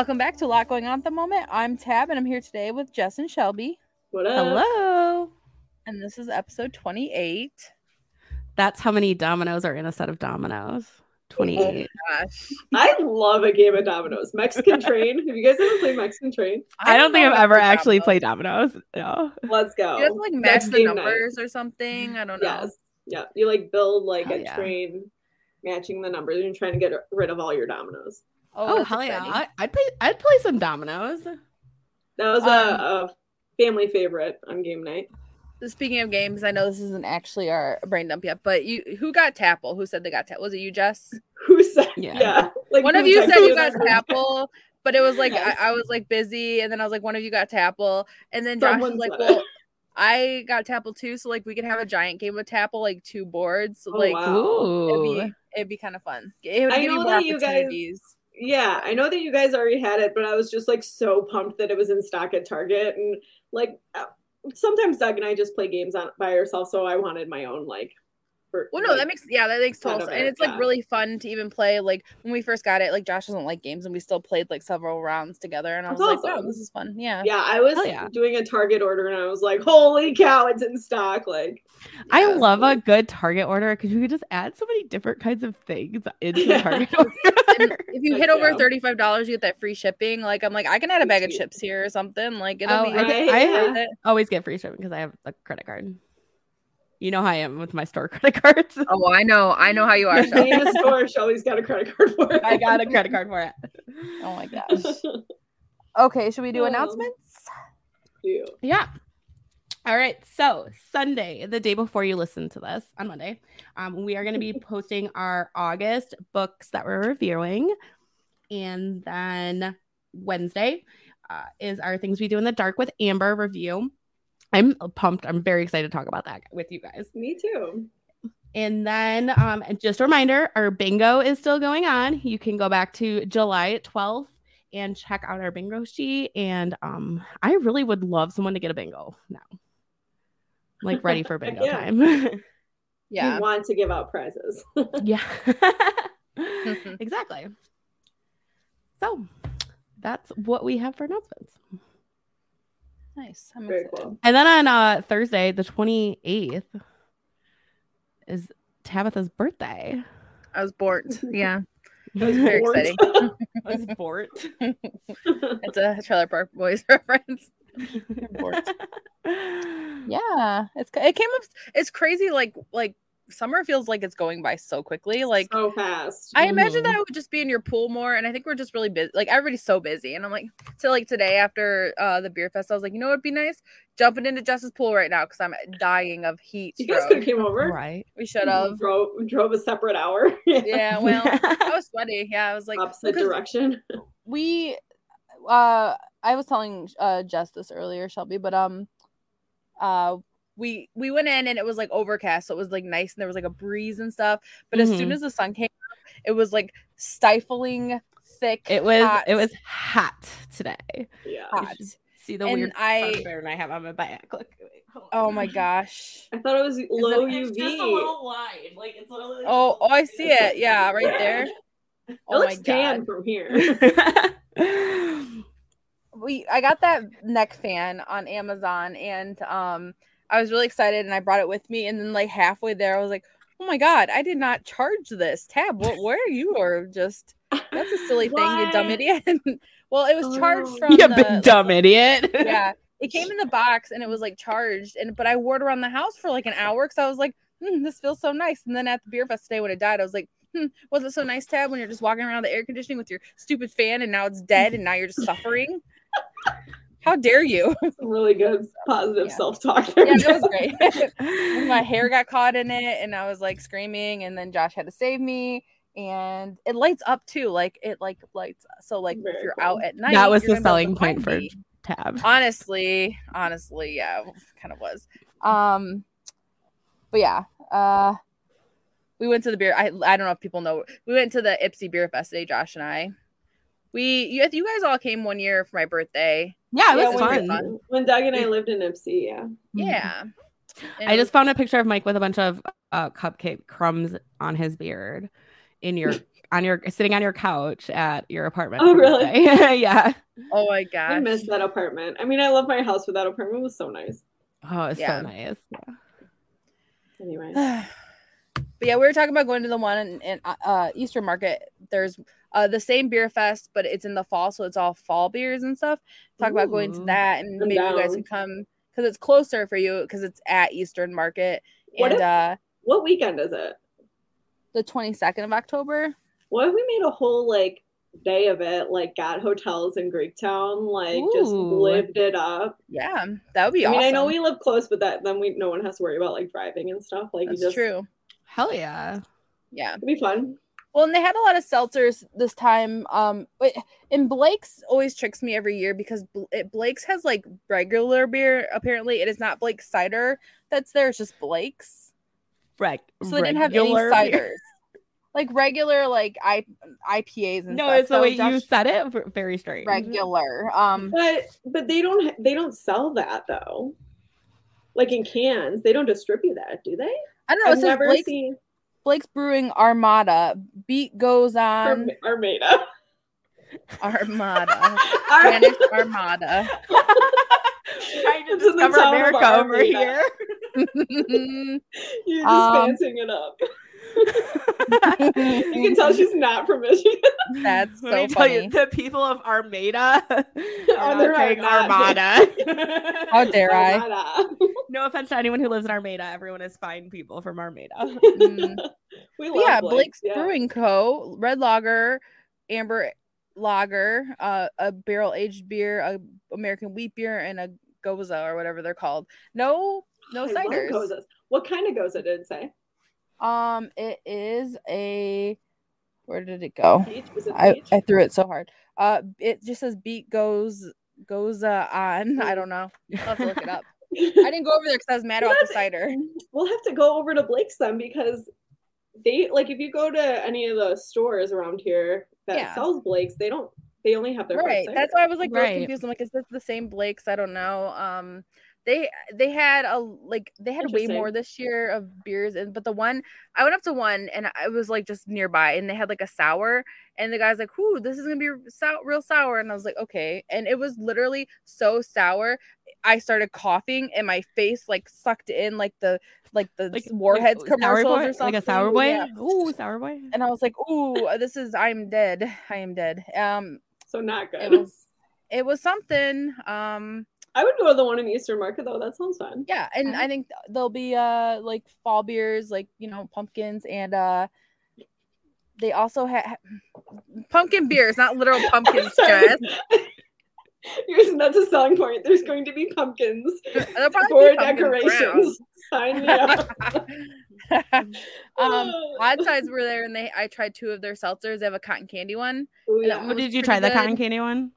Welcome back to a lot going on at the moment. I'm Tabb, and I'm here today with Jess and Shelby, What up? Hello. and this is episode 28. That's how many dominoes are in a set of dominoes. 28. Gosh, I love a game of dominoes. Mexican Train. Have you guys ever played Mexican Train? I don't think I've ever play actually dominoes. played dominoes. No. Let's go. You have to like match the game night. numbers or something. I don't know. Yes. Yeah. You like build like Oh, a yeah. train matching the numbers and trying to get rid of all your dominoes. Oh, that's hell yeah. exciting. I, I'd play I'd play some dominoes. That was Um, a, a family favorite on game night. Speaking of games, I know this isn't actually our brain dump yet, but you who got Tapple? Who said they got Tapple? Was it you, Jess? Who said? Yeah. Yeah. Like One of you said you got that? Tapple, but it was like Yes. I, I was like busy, and then I was like, one of you got Tapple, and then Josh Someone was like, said it. well, I got Tapple too, so like we could have a giant game of Tapple, like two boards, Oh, like wow. Ooh. it'd be it'd be kind of fun. It would I give you know more that you guys- opportunities. Yeah, I know that you guys already had it, but I was just like so pumped that it was in stock at Target, and like uh, sometimes Doug and I just play games on by ourselves, so I wanted my own like. For, Well, no, like, that makes yeah, that makes total sense. And it's like yeah. really fun to even play. Like when we first got it, like Josh doesn't like games, and we still played like several rounds together. And I was That's like, wow, oh, this is fun. Yeah. Yeah, I was yeah. doing a Target order, and I was like, "Holy cow, it's in stock!" Like, I yeah. love a good Target order because you could just add so many different kinds of things into the Yeah. Target And if you Heck hit over thirty five dollars, you get that free shipping. Like I'm like, I can add a bag of chips here or something. Like it'll Oh, be I, think I yeah. always get free shipping because I have a credit card. You know how I am with my store credit cards. Oh, I know, I know how you are. the name of store, Shelby's got a credit card for it. I got a credit card for it. Oh my gosh. Okay, should we do Oh. announcements? Yeah. All right. So Sunday, the day before you listen to this on Monday, um, we are going to be posting our August books that we're reviewing, and then Wednesday uh, is our things we do in the dark with Amber review. I'm pumped. I'm very excited to talk about that with you guys. Me too. And then, um, just a reminder, our bingo is still going on. You can go back to July 12th and check out our bingo sheet. And um, I really would love someone to get a bingo now. Like ready for bingo yeah. time. Yeah. We want to give out prizes. yeah. exactly. So that's what we have for announcements. Nice. I'm Very excited. cool. And then on uh Thursday, the 28th, is Tabitha's birthday. I was bored. Yeah. I was Very bored. exciting. I was bored. It's a Trailer Park Boys reference. bored. Yeah, it's it came up. It's crazy. Like like summer feels like it's going by so quickly. Like so fast. I imagine that Mhm. I would just be in your pool more, and I think we're just really busy. Like everybody's so busy, and I'm like, so like today after uh the beer fest, I was like, you know what'd be nice? Jumping into Jess's pool right now because I'm dying of heat. you guys could have came over. Right. We should have. Drove, drove a separate hour. Yeah, well, I was sweaty. Yeah, I was like, Opposite direction. we uh i was telling uh jess this earlier shelby but um uh we we went in and it was like overcast so it was like nice and there was like a breeze and stuff but as soon Mhm. as the sun came out it was like stifling thick It was hot, it was hot today. Yeah. hot. See the And weird I- sunburn I have on my back. Look. wait, oh my gosh I thought it was low it- It's UV. just a little line. Like it's literally oh oh i see it yeah right there It oh my looks tan god from here. we i got that neck fan on amazon and um i was really excited and i brought it with me. And then like halfway there i was like oh my god i did not charge this. Tabb what where are you or just that's a silly thing you dumb idiot. Well it was charged Oh. from you the, big dumb idiot. yeah it came in the box and it was like charged. And but i wore it around the house for like an hour because i was like hmm, this feels so nice. And then at the beer fest today when it died i was like hmm, was it so nice Tabb when you're just walking around the air conditioning with your stupid fan and now it's dead and now you're just suffering how dare you Some really good positive Yeah. self-talk there. yeah that was great my hair got caught in it and i was like screaming and then josh had to save me and it lights up too. Like it like lights. So like Very if you're cool. out at night, That was the gonna be able selling point for find me. Tabb. honestly honestly yeah kind of was um but yeah uh we went to the beer i i don't know if people know we went to the Ypsi beer fest today josh and i we you, you guys all came one year for my birthday Yeah, it Yeah, was when, fun. fun. when Doug and I lived in Ypsi, yeah. yeah And Mm-hmm. I just found a picture of Mike with a bunch of uh, cupcake crumbs on his beard in your on your sitting on your couch at your apartment. Oh, really? yeah. was- oh my I gosh miss that apartment. I mean, I love my house, but that apartment was so nice. Oh, it's Yeah. so nice. Yeah. Anyway, but yeah, we were talking about going to the one in, in uh, Eastern Market. There's uh, the same beer fest, but it's in the fall, so it's all fall beers and stuff. Talk about going to that, and I'm maybe you guys down. can come because it's closer for you because it's at Eastern Market. What and if- uh, what weekend is it? the 22nd of October. What if we made a whole like day of it? Like got hotels in Greektown, like just lived it up. Yeah, that would be I mean, awesome. I know we live close, but that then we no one has to worry about like driving and stuff. Like That's you just true. Hell yeah. Yeah. it'd be fun. Well, and they had a lot of seltzers this time. Um, and Blake's always tricks me every year because Blake's has like regular beer. Apparently, it is not Blake's cider that's there. It's just Blake's. Reg- So they didn't have any regular ciders, like regular like I IPAs and stuff. No, stuff. it's the So way you said it. Very strange. regular. Um, But but they don't they don't sell that though. Like in cans, they don't distribute that, do they? I don't know. I've It says never Blake's, seen Blake's Brewing Armada. Beat goes on. Arm- Armada. Armada. Spanish Armada. Trying to It's the discover America over here. You're just Um, fancying it up. You can tell she's not from Michigan. That's Let so me tell you, the people of Armada are not they're not. Armada. How dare I? No offense to anyone who lives in Armada. Everyone is fine people from Armada. Mm. we love yeah, Blake's, Blake's yeah. Brewing Co. Red Lager, Amber Lager, uh, a barrel aged beer, a American wheat beer, and a Gose or whatever they're called. No, no I love ciders. Goses. What kind of gose did it say? Um, it is a. Where did it go? Peach? Was it I. I threw it so hard. Uh, it just says beat goes goes uh, on. I don't know. I'll have to look it up. I didn't go over there because I was mad about the What? cider. we'll have to go over to Blake's then because they like if you go to any of the stores around here that Yeah. sells Blake's, they don't they only have their right that's why i was like really Right. confused i'm like is this the same blake's i don't know um they they had a like they had way more this year of beers and but the one i went up to one and i was like just nearby and they had like a sour and the guy's like whoo this is gonna be real sour and i was like okay and it was literally so sour i started coughing and my face like sucked in like the like the Like warheads like commercials Boy? or something Like a sour boy? Yeah. Ooh, sour boy. and i was like ooh this is i'm dead i am dead um so not good. it was it was something um I would go to the one in Eastern Market though. That sounds fun. yeah and i think there'll be uh like fall beers like you know pumpkins and uh they also have pumpkin beers not literal pumpkins Sorry. Jess. Here's- that's a selling point. There's going to be pumpkins There'll probably for be decorations. Sign me up. um Odd Sides were there and they i tried two of their seltzers they have a cotton candy one Ooh, yeah. What did you pretty try? The cotton candy one?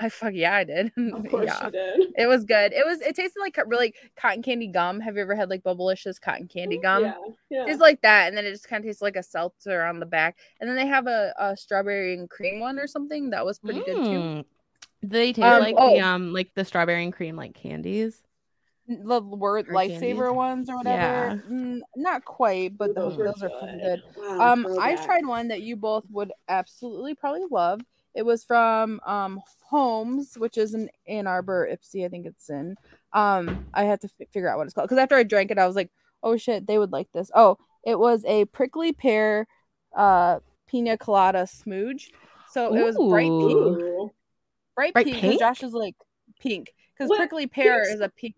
I fuck yeah i did Of course yeah you did. it was good it was it tasted like really cotton candy gum have you ever had like bubblicious cotton candy gum Yeah, yeah. It's like that, and then it just kind of tastes like a seltzer on the back. And then they have a, a strawberry and cream one or something that was pretty good too. Mm. They taste Um, like oh. the um like the strawberry and cream like candies? The word Or lifesaver candies? ones or whatever. Mm, not quite, but Ooh, those were those are pretty good. Wow, Um, I throwback. tried one that you both would absolutely probably love. It was from um Homes, which is in Ann Arbor, Ypsi, I think it's in. Um, I had to f- figure out what it's called because after I drank it, I was like, oh shit, they would like this. Oh, it was a prickly pear, uh, pina colada smooge. So it was bright pink, Ooh. Ooh. bright, Bright pink. 'cause pink? Josh is like pink because prickly pear Pink's- is a pink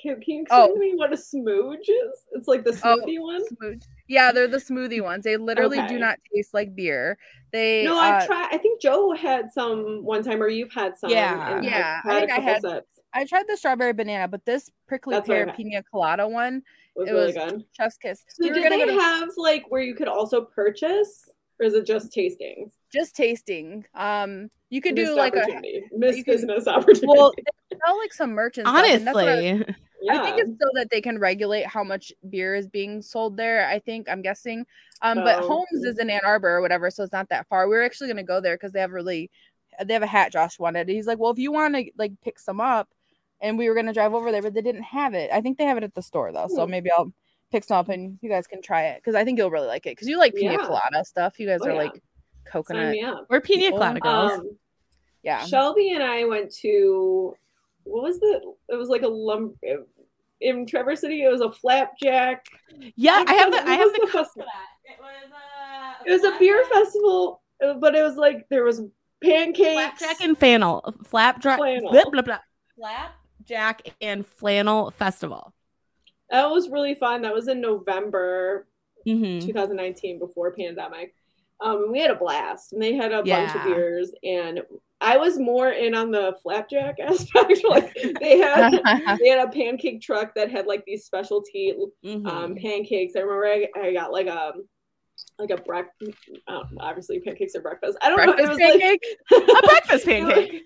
Can, can you Oh. explain to me what a smooge is? It's like the Oh. smoothie one. smooth. Yeah, they're the smoothie ones. They literally Okay. do not taste like beer. They No, uh, I've tried. I think Joe had some one time, or you've had some. Yeah. and I've Yeah, I had think a I had- sips. I tried the strawberry banana, but this prickly That's pear pina colada one, It was it really was good. chef's kiss. So We were did gonna they go to- have like where you could also purchase or is it just tasting? just tasting. Um, you could Missed do like a opportunity. missed you could- business opportunity. well, they sell like some merch and stuff, and that's what I- yeah. I think it's so that they can regulate how much beer is being sold there. I think I'm guessing. Um, but Oh. Homes is in Ann Arbor or whatever, so it's not that far. We are actually gonna go there because they have really, they have a hat Josh wanted. He's like, well, if you want to like pick some up, and we were gonna drive over there, but they didn't have it. I think they have it at the store though, so Hmm. maybe I'll pick some up and you guys can try it because I think you'll really like it because you like pina Yeah. colada stuff. You guys Oh, are yeah. like Sign coconut, me up. we're pina People, colada girls. Um, yeah. Shelby and I went to what was the? It was like a lum in Traverse City. It was a flapjack. yeah, I have the I have the the cup fest- for that. It was uh, It was a beer festival, uh, but it was like there was pancakes. Flapjack and flannel. Flapjack. Flannel. Blah, blah, blah. Flapjack and flannel festival. That was really fun. That was in November Mhm. 2019 before pandemic. Um, we had a blast, and they had a bunch of beers, and I was more in on the flapjack aspect. like they had they had a pancake truck that had like these specialty Mhm. um, pancakes. I remember I, I got like a like a breakfast. Um, obviously, pancakes are breakfast. I don't know. It Breakfast was pancake. like a breakfast pancake.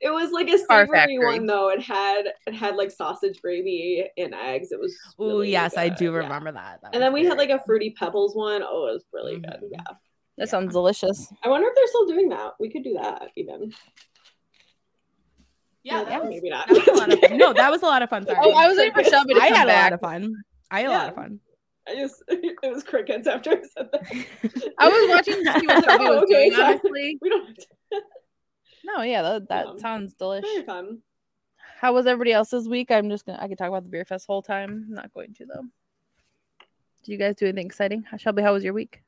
It was like a savory one though. It had it had like sausage gravy and eggs. It was. Oh really yes, I good, do yeah. remember that. That And then we had like a fruity pebbles one. Oh, it was really good. Mhm. Yeah. That sounds delicious. I wonder if they're still doing that. We could do that even. Yeah, that was, maybe not. that was a lot of. No, that was a lot of fun. Sorry. Oh, I was waiting for Shelby to I come had a lot of fun. I had a lot of fun. I just it was crickets after I said that. I was watching to see what Shelby Oh, was okay, doing. sorry. Honestly, We don't no, yeah, that, that Yeah. sounds Very delicious. fun. How was everybody else's week? I'm just gonna I could talk about the beer fest whole time. I'm not going to though. Did you guys do anything exciting? How- Shelby, how was your week?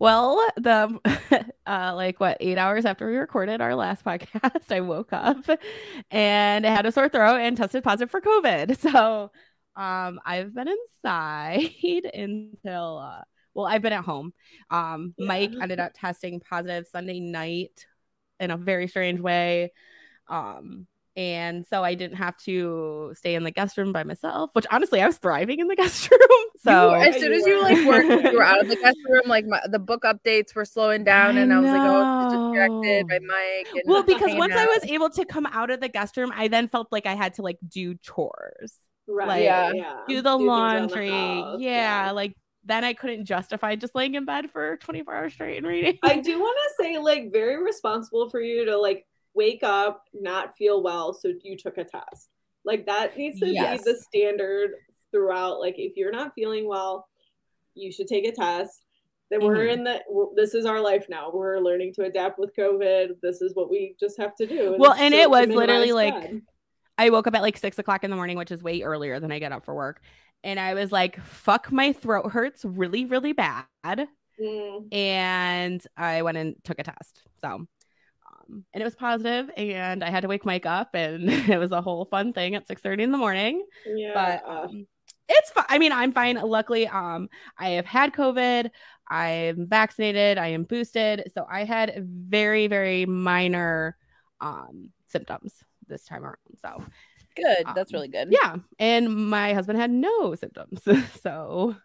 Well, the uh like what, 8 hours after we recorded our last podcast, I woke up and I had a sore throat and tested positive for COVID. So, um I've been inside until uh well, I've been at home. Um Mike ended up testing positive Sunday night in a very strange way. Um and so I didn't have to stay in the guest room by myself, which honestly I was thriving in the guest room. So You- as soon as you like worked, were. you were out of the guest room. Like my, the book updates were slowing down, I and I was like, oh, distracted by. Mike. And well because hanging once i was able to come out of the guest room i then felt like i had to like do chores Right. Like, Yeah. yeah. do the things around the laundry yeah, like then i couldn't justify just laying in bed for 24 hours straight and reading I do want to say, like, very responsible for you to like wake up, not feel well, so you took a test. Like that needs to Yes. be the standard throughout. Like, if you're not feeling well, you should take a test. Then we're Mhm. in the. we're- This is our life now. We're learning to adapt with COVID. This is what we just have to do. Well, and so it was literally, like, i woke up at like six o'clock in the morning which is way earlier than i get up for work and i was like fuck my throat hurts really really bad Mm. and I went and took a test. So, um, and it was positive, and I had to wake Mike up, and it was a whole fun thing at six thirty in the morning. yeah. But um, it's fine. I mean, I'm fine. Luckily, um, I have had COVID. I'm vaccinated. I am boosted, so I had very very minor um symptoms this time around. So good. That's um, really good. yeah, and my husband had no symptoms. so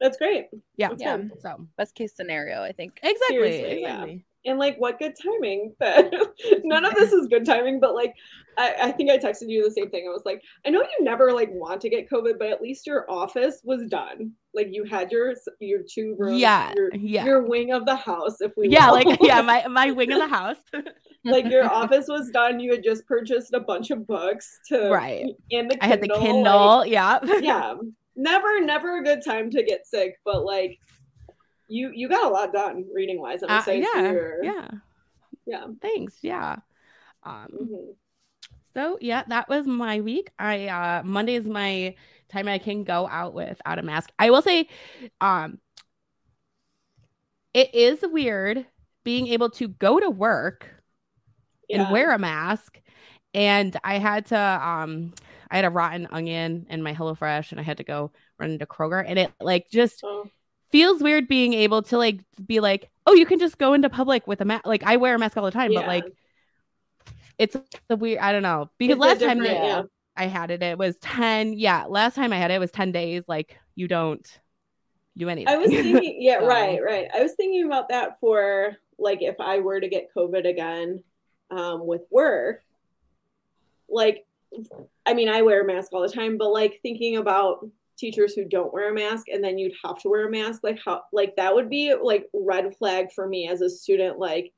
that's great. yeah, That's Yeah. good. so Best case scenario, I think. exactly, Seriously, yeah. exactly. And like what good timing that none of this is good timing but like I, I think i texted you the same thing i was like i know you never like want to get covid but at least your office was done like you had your your two rooms Yeah, your, yeah. your wing of the house if we yeah will. like yeah my, my wing of the house like your office was done you had just purchased a bunch of books to Right. in the i had the Kindle, kindle yeah yeah never never a good time to get sick but like you you got a lot done reading wise i'm Uh, excited yeah your yeah Yeah. thanks yeah um Mhm. so yeah that was my week i uh monday is my time i can go out without a mask i will say um it is weird being able to go to work Yeah. and wear a mask and i had to um i had a rotten onion in my HelloFresh and i had to go run into kroger and it like just Oh. Feels weird being able to like be like oh you can just go into public with a mask like i wear a mask all the time but like it's the weird i don't know because It's last time yeah. i had it it was 10 yeah last time i had it, it was 10 days like you don't do anything. I was thinking, yeah, So- right, right. I was thinking about that for like if I were to get COVID again um, with work. Like, I mean, I wear a mask all the time, but like thinking about teachers who don't wear a mask and then you'd have to wear a mask, like how, like that would be like red flag for me as a student. Like,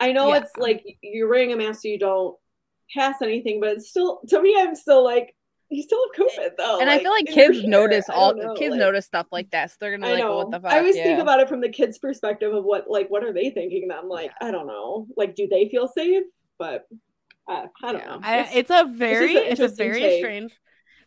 I know Yeah. it's like you're wearing a mask so you don't pass anything, but it's still to me, I'm still like, you still have COVID though. and I feel like kids here. notice all know, kids like- notice stuff like that, so they're gonna be I like, know. well, "What the fuck?" I always yeah. think about it from the kids' perspective of what, like, what are they thinking? That I'm like, I don't know. Like, do they feel safe? But uh, I don't Yeah. know. I, It's- it's a very an it's a very take. strange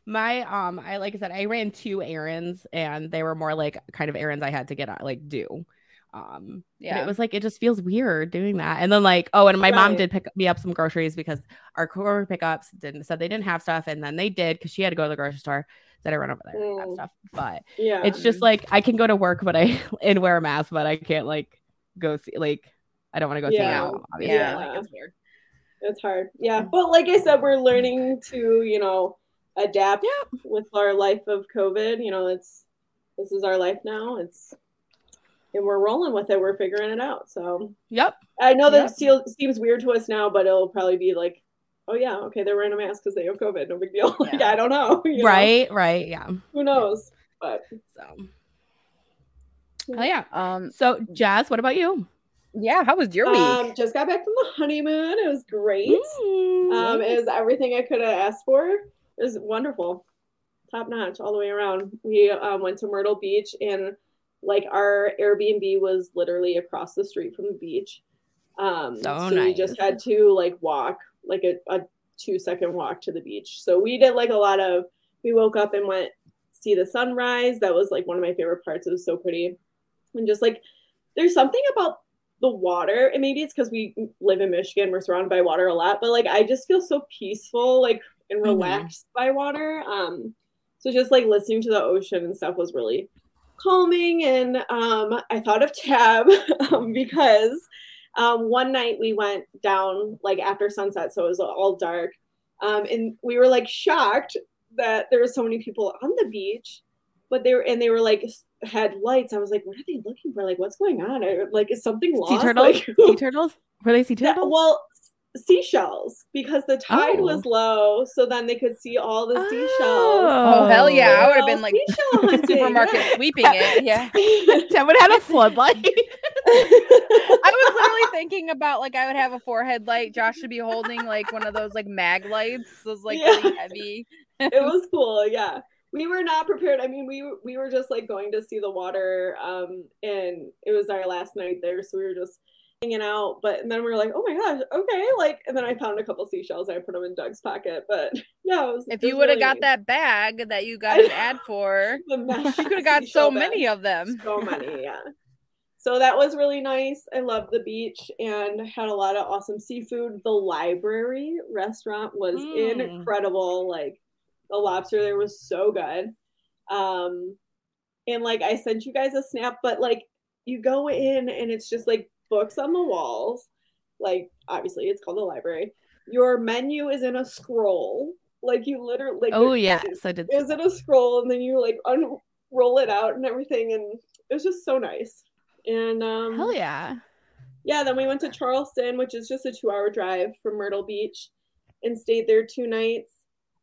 my um i like i said i ran two errands and they were more like kind of errands i had to get uh, like do. Um yeah it was like it just feels weird doing that. And then like oh and my mom did pick me up some groceries because our core pickups didn't said they didn't have stuff and then they did because she had to go to the grocery store said i run over there and Mm. stuff. But yeah, it's just like i can go to work but i and wear a mask but i can't like go see like i don't want to go see Yeah. out obviously. Yeah. like it's weird. It's hard. Yeah, but like I said, we're learning to, you know, adapt with our life of COVID. You know, it's this is our life now. It's and we're rolling with it. We're figuring it out. So yep I know that Yep. seems weird to us now, but it'll probably be like, oh yeah, okay, they're wearing a mask because they have COVID. No big deal. Like, Yeah. I don't know. you know? right right yeah Who knows? But so oh yeah Um, So, Jess, what about you? yeah. How was your week? Um, just got back from the honeymoon. It was great. Mm, Um, it was everything I could have asked for. It was wonderful, top notch all the way around. We um, went to Myrtle Beach, and like our Airbnb was literally across the street from the beach. Um, So we just had to like walk like a, a two second walk to the beach. So we did like a lot of. We woke up and went see the sunrise. That was like one of my favorite parts. It was so pretty, and just like there's something about the water and maybe it's because we live in michigan we're surrounded by water a lot but like i just feel so peaceful like and Mhm. relaxed by water um so just like listening to the ocean and stuff was really calming and um i thought of Tabb um, because um one night we went down like after sunset so it was all dark um and we were like shocked that there were so many people on the beach but they were and they were like had lights. I was like, what are they looking for? Like, what's going on? Like, is something sea lost? turtles? Like, sea turtles? Were they sea Yeah, turtles? well, seashells because the tide Oh. was low, so then they could see all the seashells. oh hell yeah! I would have been like seashell hunting, supermarket yeah. sweeping it. Yeah. Someone had a floodlight. I was literally thinking about like I would have a forehead light. Josh should be holding like one of those like mag lights, those like Yeah. really heavy. it was cool yeah we were not prepared i mean we we were just like going to see the water um and it was our last night there so we were just hanging out but and then we were like oh my gosh okay like and then i found a couple seashells and i put them in doug's pocket but yeah it was, If you would have really got nice. that bag that you got an ad for, you could have got so seashell many of them. so many yeah so that was really nice i loved the beach and had a lot of awesome seafood the library restaurant was Mm. incredible like the lobster there was so good um and like i sent you guys a snap but like you go in and it's just like books on the walls like obviously it's called the library your menu is in a scroll like you literally like oh it- yes, it- I did. it in a scroll and then you like unroll it out and everything and it was just so nice and um Hell yeah. yeah then we went to charleston which is just a two hour drive from myrtle beach and stayed there two nights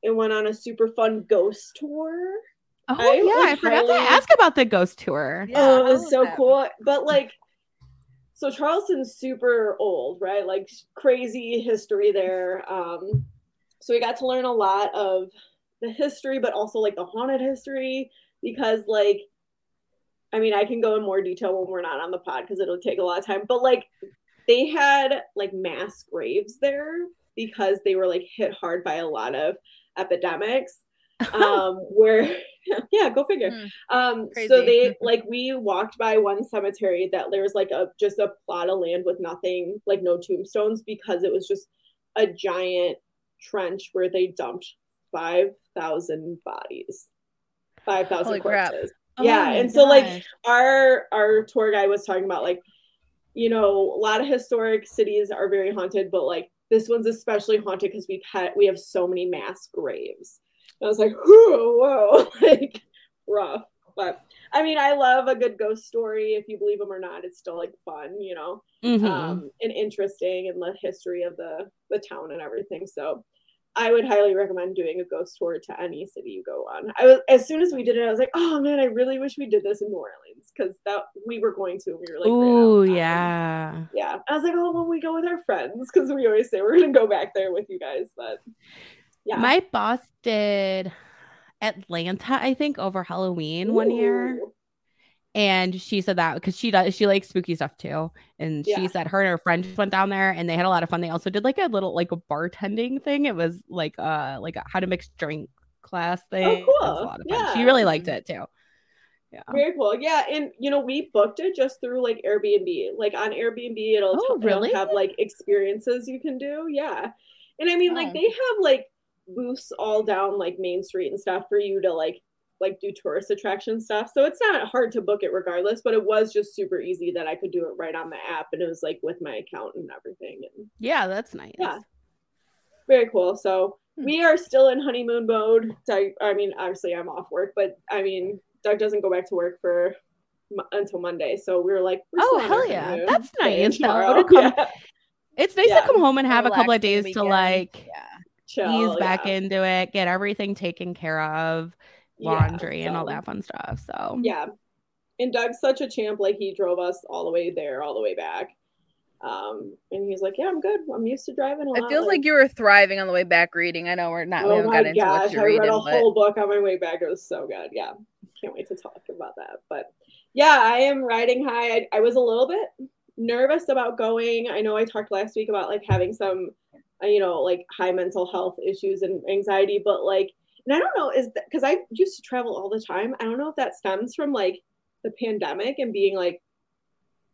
and went on a super fun ghost tour Oh I, yeah, I like, forgot to ask about the ghost tour. Yeah, oh it was was so that? cool but like so charleston's super old right? Like crazy history there. Um so we got to learn a lot of the history but also like the haunted history because like i mean i can go in more detail when we're not on the pod because it'll take a lot of time but like they had like mass graves there because they were like hit hard by a lot of epidemics um where yeah go figure Hmm. um Crazy. so they like we walked by one cemetery that there was like a just a plot of land with nothing like no tombstones because it was just a giant trench where they dumped 5000 bodies 5000 Holy crap. corpses Oh yeah and so like our our tour guide was talking about like you know a lot of historic cities are very haunted but like this one's especially haunted because we've had we have so many mass graves i was like whoa whoa like rough But I mean, I love a good ghost story. If you believe them or not, it's still like fun, you know, Mhm. um, and interesting, and the history of the the town and everything. So, I would highly recommend doing a ghost tour to any city you go on. I was as soon as we did it, I was like, oh man, I really wish we did this in New Orleans because that we were going to. We were like, ran out Ooh, of time. yeah. yeah. I was like, oh, well, we go with our friends because we always say we're gonna go back there with you guys, but yeah. My boss did Atlanta, I think, over Halloween one year. And she said that because she does, she likes spooky stuff too. And she said her and her friend went down there and they had a lot of fun. They also did like a little, like a bartending thing. It was like, uh, like a how to mix drink class thing. It was cool. a lot of fun. She really liked it too. Yeah. Very cool. Yeah, and you know, we booked it just through like Airbnb. Like on Airbnb, it'll, Oh, t- it'll really? have like experiences you can do. Yeah, and I mean, Oh. like they have like booths all down like Main Street and stuff for you to like like do tourist attraction stuff. So it's not hard to book it regardless. But it was just super easy that I could do it right on the app, and it was like with my account and everything. And Yeah, that's nice. Yeah. very cool. So Hmm. we are still in honeymoon mode. Doug, I mean, obviously I'm off work, but I mean, Doug doesn't go back to work for m- until Monday. So we were like, we're Oh, hell yeah. That's nice, though, come- Yeah, It's nice Yeah. to come home and have a couple of days to like yeah. Chill, ease back yeah. into it, get everything taken care of, Yeah, laundry and all that fun stuff. So Yeah. And Doug's such a champ. Like he drove us all the way there, all the way back. Um, and he's like, yeah, I'm good. I'm used to driving a lot. It feels like you were thriving on the way back reading. I know we're not. we oh haven't my got into gosh, what you're I read a but whole book on my way back. It was so good. Yeah, can't wait to talk about that. But yeah, I am riding high. I, I was a little bit nervous about going. I know I talked last week about like having some, Uh, you know, like high mental health issues and anxiety, but like, and I don't know, is because I used to travel all the time. I don't know if that stems from like the pandemic and being like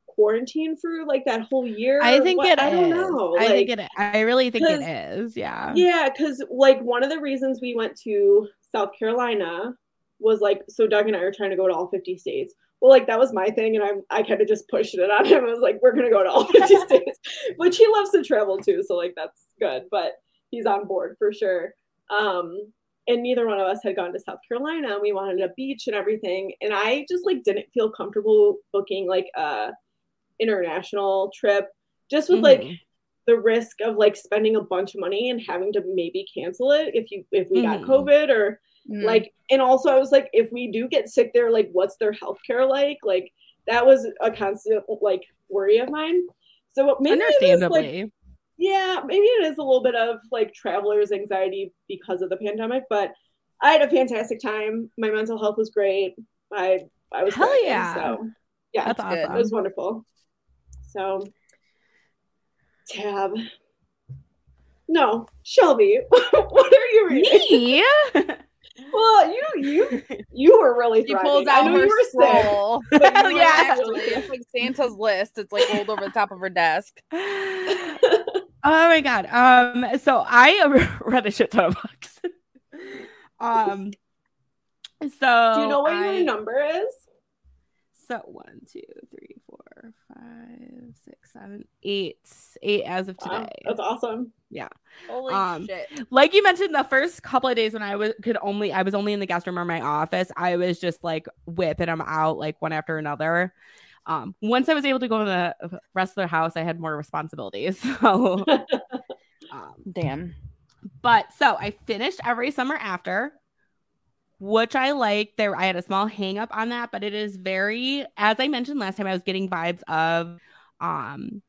quarantined for like that whole year. I think what. it I don't is. know. I think like- it. I really think it is. Yeah. yeah, because like one of the reasons we went to South Carolina was like so Doug and I are trying to go to all 50 states. Well, like that was my thing, and I I kind of just pushed it on him. I was like, we're gonna go to all 50 states, which he loves to travel too, so like that's good. But he's on board for sure. Um, and neither one of us had gone to South Carolina, and we wanted a beach and everything, and I just like didn't feel comfortable booking like a international trip, just with like Mhm. the risk of like spending a bunch of money and having to maybe cancel it if you if we got Mhm. COVID or Mm. like and also I was like if we do get sick there like what's their healthcare like like that was a constant like worry of mine. So maybe it is, like, yeah, maybe it is a little bit of like traveler's anxiety because of the pandemic, but I had a fantastic time. My mental health was great. I I was Hell thriving, yeah. So yeah, That's awesome. it was wonderful. So, Tabb. No, Shelby, what are you reading? Me? Well, you you you were really She thriving. pulls I out know her you were sick. scroll. but you were Yeah. Actually, it's like Santa's list. It's like rolled over the top of her desk. oh my god. Um. So I read a shit ton of books. um. So Do you know what I, your number is? So one, two, three, four, five, six, seven, eight, eight as of Wow, today. that's awesome. Yeah. Holy Um, shit! like you mentioned the first couple of days when i was could only i was only in the guest room or my office i was just like whipping them out like one after another um once i was able to go in the rest of the house i had more responsibilities so um, Damn. but so i finished every summer after which i like there i had a small hang up on that but it is very as i mentioned last time i was getting vibes of um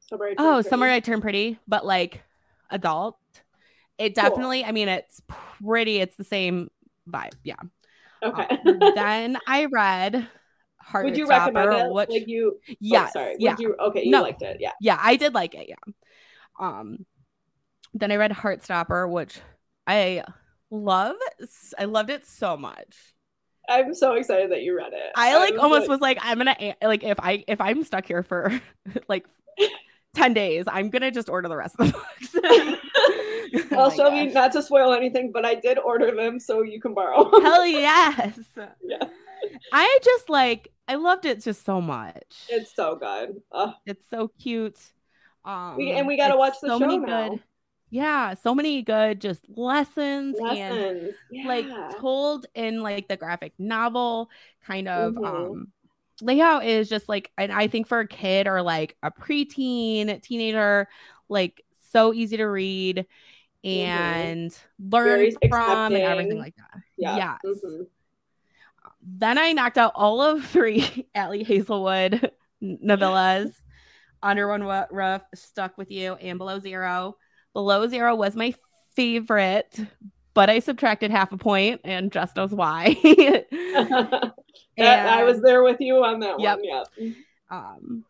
Summer Oh, summer I turn pretty, but like adult. It Cool. definitely, I mean, it's pretty, it's the same vibe. Yeah. Okay. Um, then I read Heart Would you recommend it? which, like you? oh, sorry. yeah, Would you? Okay, you No. liked it. Yeah. yeah, I did like it. Yeah. Um, then I read Heartstopper, which I love. I loved it so much. I'm so excited that you read it. I like was almost was like, I'm gonna like if I if I'm stuck here for like ten days, I'm gonna just order the rest of the books. Oh Also, I mean, not to spoil anything, but I did order them so you can borrow. Hell yes. Yeah. I just like I loved it just so much. it's so good. Ugh. It's so cute. Um We- and we gotta watch the show now. Yeah, so many good just lessons, and Lessons. like told in like the graphic novel kind of Mhm. um layout is just like and I think for a kid or like a preteen teenager, like so easy to read and learn Mm-hmm. Very from and everything like that. Yeah. Yes. Mhm. Then I knocked out all of three Ali Hazelwood novellas. Under One Roof, Stuck with You, and Below Zero. Below Zero was my favorite, but I subtracted half a point, and just knows why. That- I was there with you on that Yep. one. Yeah. um,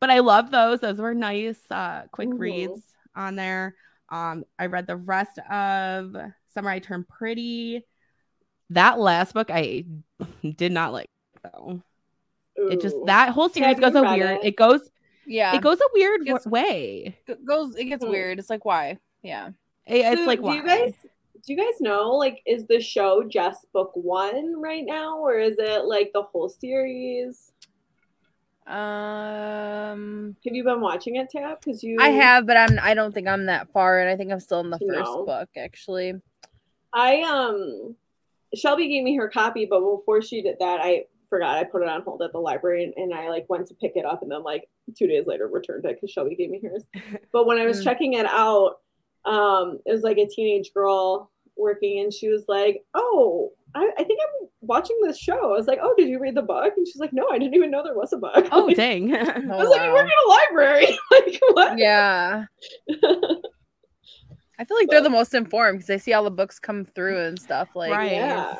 but I love those. Those were nice, uh, quick reads on there. Um, I read the rest of Summer I Turned Pretty. That last book I did not like though. It just that whole series Have goes a weird. it? It goes Yeah. it goes a weird It's- w- way. It goes it gets Hmm. weird. It's like why? Yeah. It- it's So like do why? you guys do you guys know like is the show just book one right now or is it like the whole series? Um Have you been watching it, Tabb? Because you I have, but I'm I don't think I'm that far and I think I'm still in the first know. book actually. I um Shelby gave me her copy, but before she did that, I forgot I put it on hold at the library and, and I like went to pick it up and then like two days later returned it because Shelby gave me hers. But when I was Mm. checking it out, um, it was like a teenage girl working and she was like, Oh, I, I think I'm watching this show. I was like, Oh, did you read the book? And she's like, No, I didn't even know there was a book. Oh Like, dang! I Oh, was like, You wow. work at a library. like what? Yeah. I feel like they're the most informed because they see all the books come through and stuff. Like, Right. Yeah.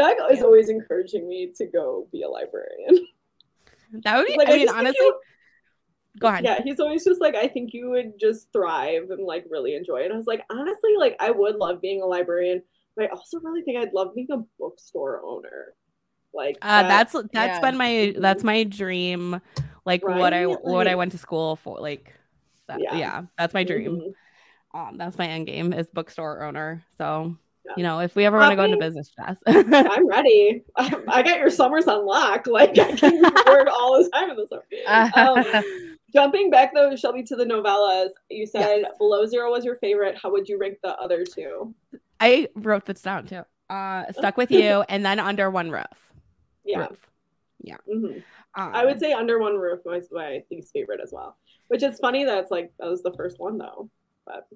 Ugh. Doug is always encouraging me to go be a librarian. that would be. Like, I I mean, honestly, you- go ahead. Yeah, he's always just like, I think you would just thrive and like really enjoy it. And I was like, honestly, like I would love being a librarian, but I also really think I'd love being a bookstore owner. Like Uh, that- that's that's yeah. been my that's my dream. Like what I Right? what I went to school for. Like, that, yeah. Yeah. that's my dream. Mhm. Um, that's my end game is bookstore owner. So Yeah. You know, if we ever want to go into business, Jess. I'm ready. I, I got your summers unlocked. Like I can work all the time in the summer. Um, jumping back though, Shelby, to the novellas, you said Below Zero was your favorite. How would you rank the other two? I wrote this down too. Uh, stuck with you, and then under one roof. Yeah. Roof. mhm. Um, I would say Under One Roof was my least favorite as well. Which is funny that it's like that was the first one though. But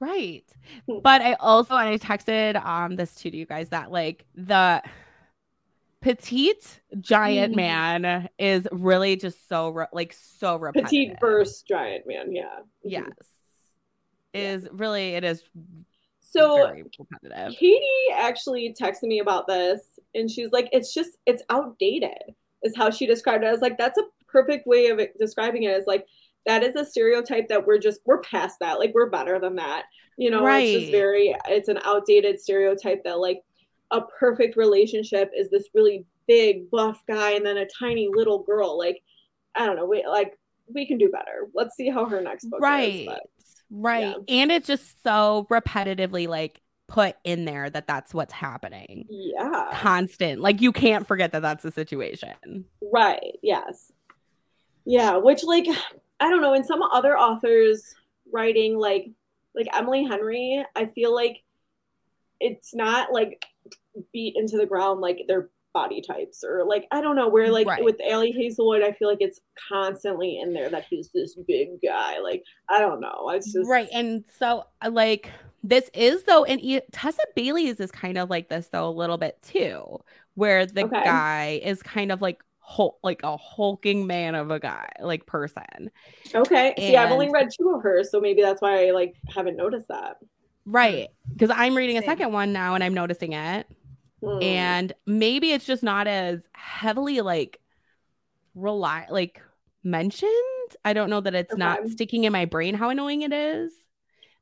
Right. Hmm. But I also and I texted um this to you guys that like the petite giant Mhm. man is really just so re- like so repetitive. petite versus giant man, yeah. Mhm. Yes. Is really it is So very repetitive. Katie actually texted me about this and she's like, it's just it's outdated, is how she described it. I was like, that's a perfect way of describing it- describing it. Is like that is a stereotype that we're just we're past that. Like we're better than that. You know, right. it's just very it's an outdated stereotype that like a perfect relationship is this really big buff guy and then a tiny little girl. Like, I don't know, we like we can do better. Let's see how her next book Right. is. But right. yeah. And it's just so repetitively like put in there that that's what's happening. yeah. Constant. Like you can't forget that that's the situation. Right. Yes. Yeah. Which, like, I don't know. In some other authors' writing, like, like Emily Henry, I feel like it's not like beat into the ground like their body types or like I don't know where like Right. with Ali Hazelwood, I feel like it's constantly in there that he's this big guy. Like I don't know. It's just right and so uh, like this is though and e- tessa bailey's is kind of like this though a little bit too where the Okay. guy is kind of like hul- like a hulking man of a guy like person Okay. See, I've only read two of hers, so maybe that's why I like haven't noticed that. right because i'm reading a second one now and i'm noticing it Hmm. and maybe it's just not as heavily like rely like mentioned i don't know that it's not sticking in my brain how annoying it is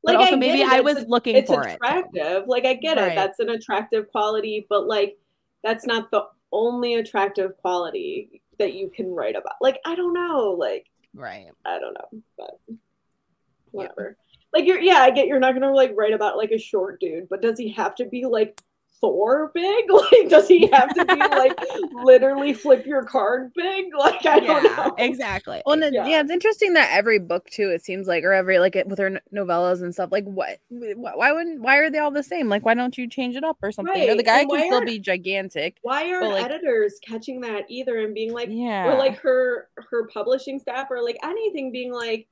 but Like, also I maybe it, i it's was a- looking it's for it attractive. Like I get Right. it. That's an attractive quality, but like that's not the only attractive quality that you can write about. Like I don't know. Like right I don't know, but whatever. Like you're yeah, I get you're not gonna like write about like a short dude, but does he have to be like Thor big? Like, does he have to be like literally flip your card big? Like, I don't yeah, know. exactly. Well, and Yeah. yeah. it's interesting that every book too. It seems like, or every like with her novellas and stuff. Like, what? Why wouldn't? Why are they all the same? Like, why don't you change it up or something? Or the guy and can still be gigantic. Why aren't like- editors catching that either and being like, Yeah. or like her her publishing staff or like anything being like,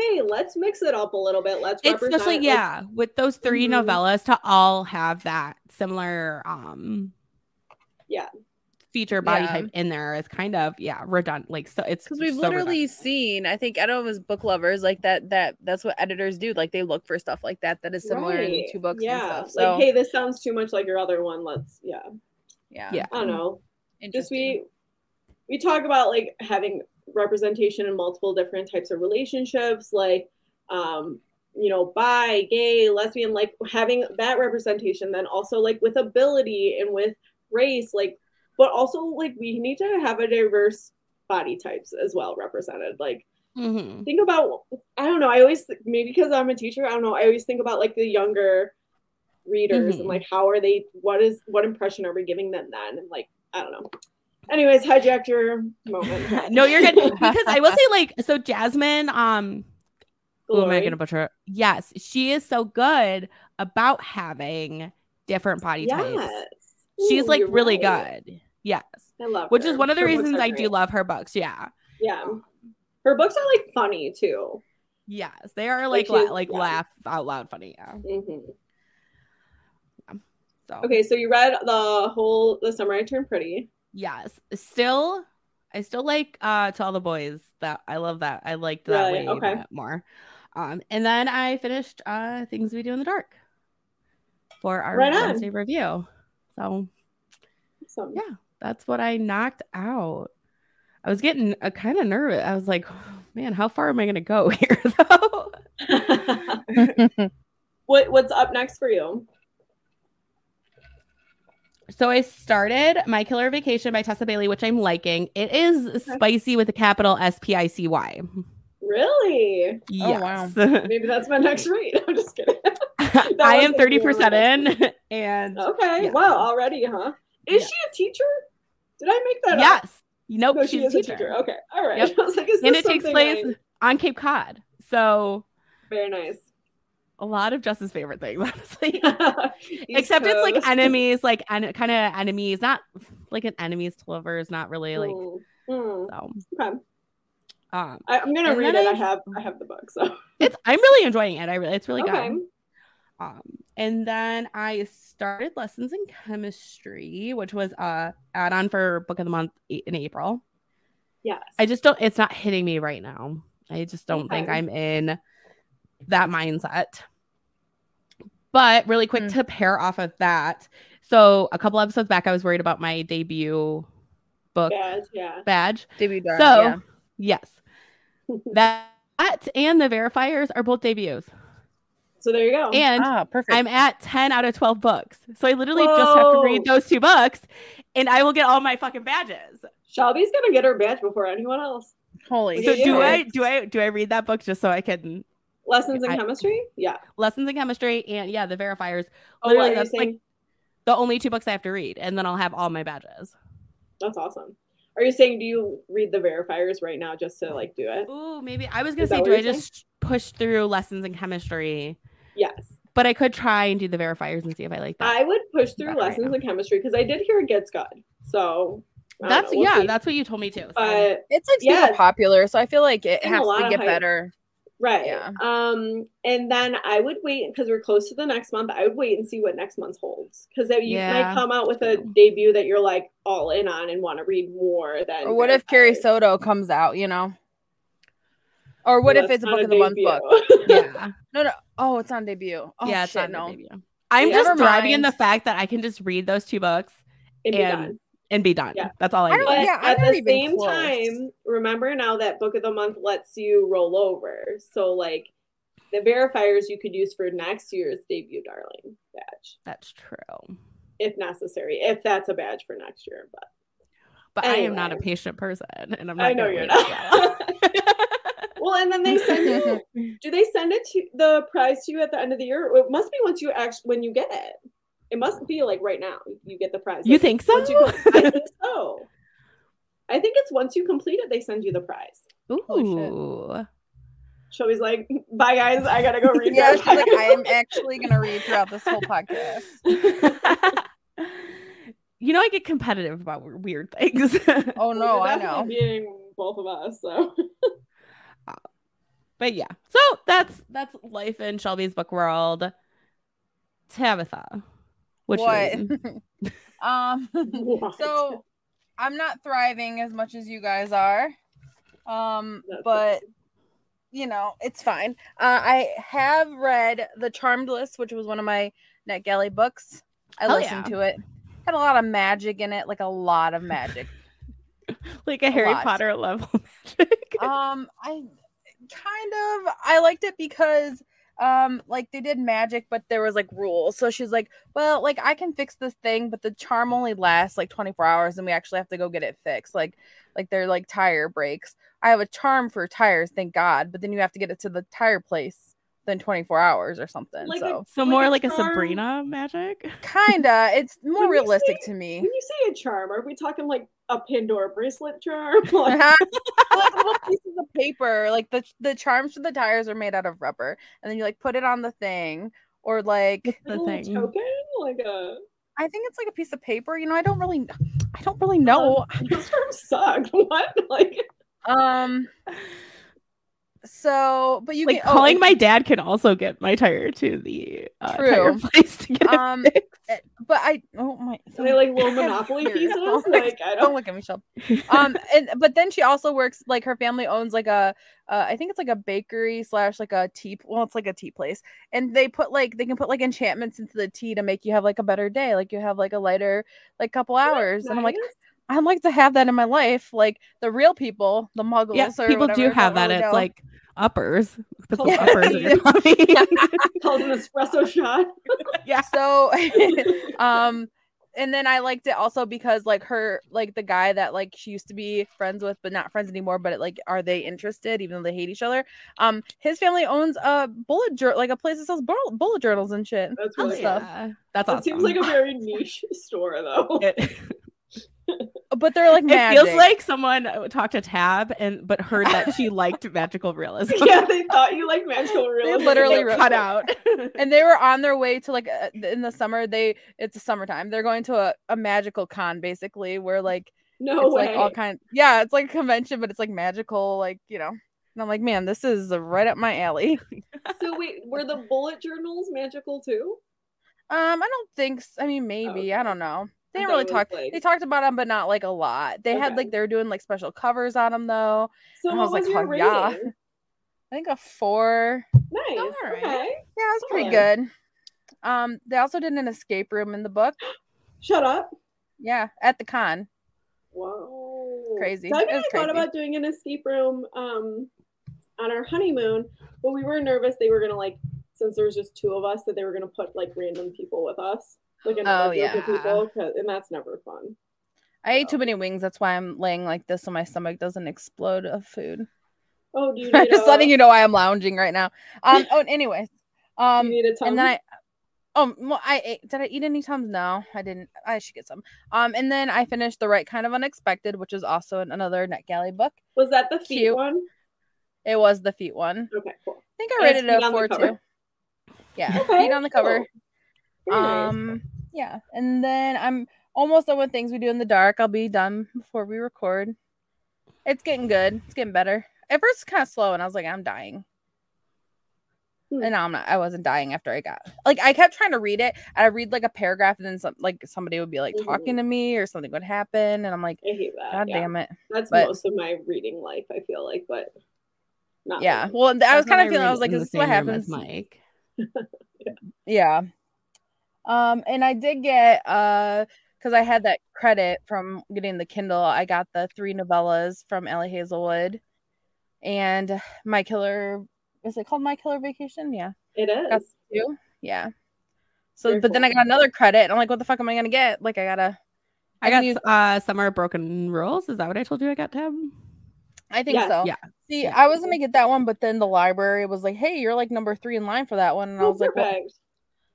hey, let's mix it up a little bit. Let's represent. especially like, yeah with those 3 Mhm. novellas to all have that similar um Yeah. feature body Yeah. type in there is kind of yeah redundant like so it's because we've so literally redundant. seen i think i don't know if it's book lovers like that that that's what editors do like they look for stuff like that that is similar in right. two books Yeah. and stuff so Like, hey, this sounds too much like your other one. Let's yeah. yeah Yeah. I don't know. just we we talk about like having representation in multiple different types of relationships like um you know bi gay lesbian like having that representation then also like with ability and with race like but also like we need to have a diverse body types as well represented like Mhm. think about i don't know i always maybe because i'm a teacher i don't know i always think about like the younger readers Mhm. and like how are they what is what impression are we giving them then and like i don't know anyways hijacked your moment. No you're good. Because i will say like so jasmine um who am i gonna butcher? It? yes she is so good about having different body types. Yes. She's like really right. good. Yes. I love which is one of the Her reasons i do love her books yeah. Yeah. Her books are like funny too. Yes they are Like like la- like yeah. laugh out loud funny yeah. Mhm. so. Okay so you read the whole the summer i turned pretty Yes. Still, I still like uh to all the boys that I love that. I liked that Really? way Okay. bit more. Um, and then I finished uh things we do in the dark for our Right on. Wednesday review. So Awesome. Yeah. that's what I knocked out. I was getting uh, kind of nervous. I was like, man, how far am I gonna go here though? what what's up next for you So I started My Killer Vacation by Tessa Bailey, which I'm liking. It is spicy with a capital S P I C Y. really Yes. Oh, wow. maybe that's my next read i'm just kidding I am 30% really- in and okay Yeah. wow already huh is Yeah. she a teacher did i make that up yes. Nope, no, she's she is a teacher. Okay, all right. Yep. Like, And it takes place I- on Cape Cod. So Very nice. A lot of Jess's favorite things, honestly. Except it's like enemies, like en- kind of enemies, not like an enemies to lovers, not really like Mm, mm, so. okay. Um, I, I'm gonna read it. I I- have I have the book, so it's I'm really enjoying it. I really, it's really okay. good. Um, and then I started lessons in chemistry, which was uh add on for book of the month in April. Yes. I just don't. It's not hitting me right now. I just don't think I'm in that mindset. But really quick Hmm. to pair off of that. So a couple episodes back, I was worried about my debut book Bad, yeah. badge. Debut Dark, So yeah. yes, that and the verifiers are both debuts, So there you go. and ah, perfect. I'm at ten out of twelve books. So I literally just have to read those two books, and I will get all my fucking badges. Shelby's gonna get her badge before anyone else. Holy So do. I? Do I? Do I read that book just so I can Lessons in I- chemistry? Yeah. lessons in chemistry and yeah, the verifiers. Oh, Literally, what are you that's saying? like the only two books I have to read, and then I'll have all my badges. That's awesome. Are you saying do you read the verifiers right now just to like do it? Oh, maybe I was gonna Is say, do what I you're just push through lessons in chemistry? Yes. But I could try and do the verifiers and see if I like that. I would push through That right lessons now. in chemistry because I did hear it gets good. So that's know, we'll yeah, see. that's what you told me too. So. but It's like super Yeah. popular, so I feel like it has to get hype. better. Right. Yeah. Um, and then I would wait because we're close to the next month. I would wait and see what next month holds because you Yeah, might come out with a debut that you're like all in on and want to read more than. Or what if Carrie Soto comes out, you know? Or what Well, if it's a not book of the month book? yeah, No, no. Oh, it's on debut. Oh, yeah, it's shit, not no. debut. I'm Yeah. just Never thriving in the fact that I can just read those two books and be and be done. Yeah. That's all I I need. yeah, at the same close. time, remember now that book of the month lets you roll over. So like the verifiers you could use for next year's debut darling badge That's true. if necessary, if that's a badge for next year. But But I am not a patient person, and I'm not. I know you're not. till- well, and then they send you. do they send it to the prize to you at the end of the year? It must be once you actually when you get it. It must be like right now. You get the prize. You Like, think so? once you- I think so. I think it's once you complete it, they send you the prize. Holy shit. Ooh. Shelby's like, "Bye guys, I gotta go read." Yeah, she's like. I am actually gonna read throughout this whole podcast. you know, I get competitive about weird things. Oh no, you're I know. Being both of us, so uh, but yeah, so that's that's life in Shelby's book world. Tabitha, what What? Um, What? so I'm not thriving as much as you guys are. Um, That's but okay. you know, it's fine. Uh, I have read The Charmed List, which was one of my NetGalley books. I Hell listened yeah. to it. Had a lot of magic in it, like a lot of magic. like a Harry lot. Potter level magic. um, I kind of I liked it because um like they did magic but there was like rules. So she's like well like i can fix this thing but the charm only lasts like 24 hours and we actually have to go get it fixed. Like like they're like tire breaks. I have a charm for tires thank god but then you have to get it to the tire place within 24 hours or something Like a- so so like more a like a. Sabrina magic. kinda it's more realistic say- to me when you say a charm, are we talking like a Pandora bracelet charm? Like, like little pieces of paper like the the charms for the tires are made out of rubber and then you like put it on the thing or like The thing. token, like a I think it's like a piece of paper. You know, I don't really, I don't really know. those terms suck. What? Like Um. So, but you like can oh, calling and- my dad can also get my tire to the uh, True. tire place to get it Um, fixed. eh, but I oh my. are they like little Monopoly pieces? Oh Like I Don't don't. look at me, Shelby. Um, and but then she also works like her family owns like a, uh, I think it's like a bakery slash like a tea. Well, it's like a tea place, and they put like they can put like enchantments into the tea to make you have like a better day, like you have like a lighter like couple hours. And I'm like, Nice. I'd like to have that in my life, like the real people, the muggles. yeah, or people whatever, do have that. really It's know. like uppers. Put some Yeah. uppers in your coffee. called an espresso shot. yeah. so um and then i liked it also because like her like the guy that like she used to be friends with but not friends anymore but like are they interested even though they hate each other um his family owns a bullet journal like a place that sells bullet, bullet journals and shit That's Hell really stuff. yeah. That's It awesome. seems like a very niche store, though. it, but they're like magic. it feels like someone uh, talked to Tabb and but heard that she liked magical realism. yeah, they thought you like magical realism. literally They cut out. and they were on their way to like uh, in the summer they it's a summertime they're going to a, a magical con basically where like No it's way. like all kind yeah it's like a convention but it's like magical like you know and i'm like man this is right up my alley so wait, were the bullet journals magical too? um i don't think I mean maybe okay. i don't know they didn't really talk like- they talked about them but not like a lot they had like they were doing like special covers on them though So And I was was, like, oh, yeah. i think a four Nice. All right. Okay. yeah it it's pretty good um they also did an escape room in the book Shut up. yeah at the con Whoa. Crazy. And I was thought about doing an escape room um on our honeymoon, but we were nervous they were gonna like since there was just two of us that they were gonna put like random people with us. Like Oh, yeah. people, and that's never fun. I ate too many wings. That's why I'm laying like this so my stomach doesn't explode of food. Oh, do you I'm need just letting you know why I'm lounging right now. Um. Oh, anyways. Um. you need a tongue? And then I. Oh, well, I ate. Did I eat any tums? No, I didn't. I should get some. Um. And then I finished the right kind of unexpected, which is also an- another NetGalley book. was that the feet Cute. one? It was the feet one. Okay, cool. I think I rated it a four two. Yeah, Okay, feet on the cover. cool. Very nice. Um, yeah, and then I'm almost done with things we do in the dark. I'll be done before we record. It's getting good. It's getting better. At first, it's kind of slow, and I was like, I'm dying. Hmm. And now I'm not. I wasn't dying after I got like I kept trying to read it, and I read like a paragraph, and then some like somebody would be like Mhm. talking to me, or something would happen, and I'm like, I hate that. God yeah. damn it. That's But- most of my reading life, I feel like, but not Yeah. like- Well, I was kind of feeling. I was like, in is what same happens? Mike. Yeah. Um, and I did get uh because I had that credit from getting the Kindle, I got the three novellas from Ali Hazelwood and My Killer is it called My Killer Vacation? Yeah. it is. Got two. Yeah. So Very but then I got another credit and I'm like, what the fuck am I gonna get? Like I gotta I I got can use- uh Summer Broken Rules. Is that what I told you I got Tabb? I think Yes, so. yeah, See, yeah. I was gonna get that one, but then the library was like, Hey, you're like number three in line for that one. And I was like, well, perfect.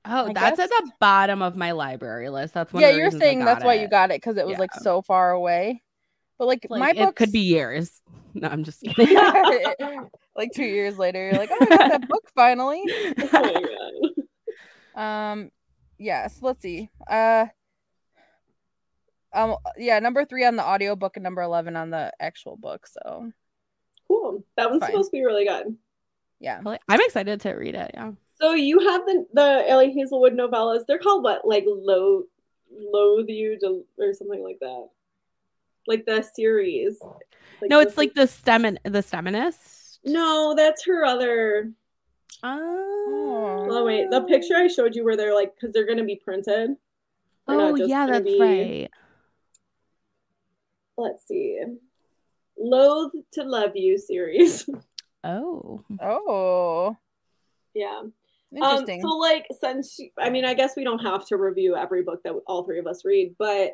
Oh, I that's at the bottom of my library list. That's one. yeah, of you're saying that's got why you got it because it was like so far away. But like, Like, my book could be years. No, I'm just kidding. like two years later, you're like, oh, I got that book finally. Oh my god. Um, yes. let's see. Uh, um, yeah, number three on the audiobook and number eleven on the actual book. So Cool. That one's Fine. supposed to be really good. yeah, I'm excited to read it. Yeah. So you have the the Ali Hazelwood novellas. They're called what? Like low loathe you to, or something like that. Like the series. no, the- it's like the Stemin the Steminist. No, that's her other. Oh, Oh wait, the picture I showed you where they're like because they're gonna be printed. They're not Oh just yeah, that's be- right. Let's see. Loathe to Love You series. Oh, oh, yeah. Interesting. Um, so like since I mean I guess we don't have to review every book that all three of us read, but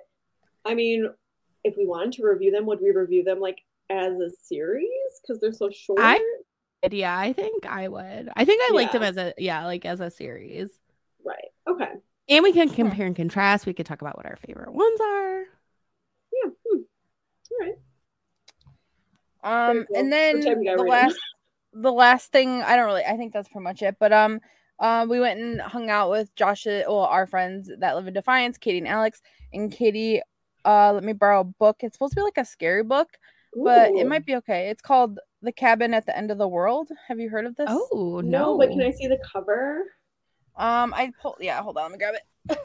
I mean if we wanted to review them, would we review them like as a series because they're so short? I- yeah, I think I would. I think I liked them as a yeah, like as a series. Right. Okay. And we can compare and contrast. We could talk about what our favorite ones are. Yeah. Hmm. All right. um, cool. and then time you got the last, the last thing I don't really. I think that's pretty much it. But um, um, we went and hung out with Josh, well, our friends that live in Defiance, Katie and Alex, and Katie. Uh, let me borrow a book. It's supposed to be like a scary book, but it might be okay. It's called The Cabin at the End of the World. Have you heard of this? Oh no, no! but can I see the cover? Um, I pull. Yeah, hold on. Let me grab it.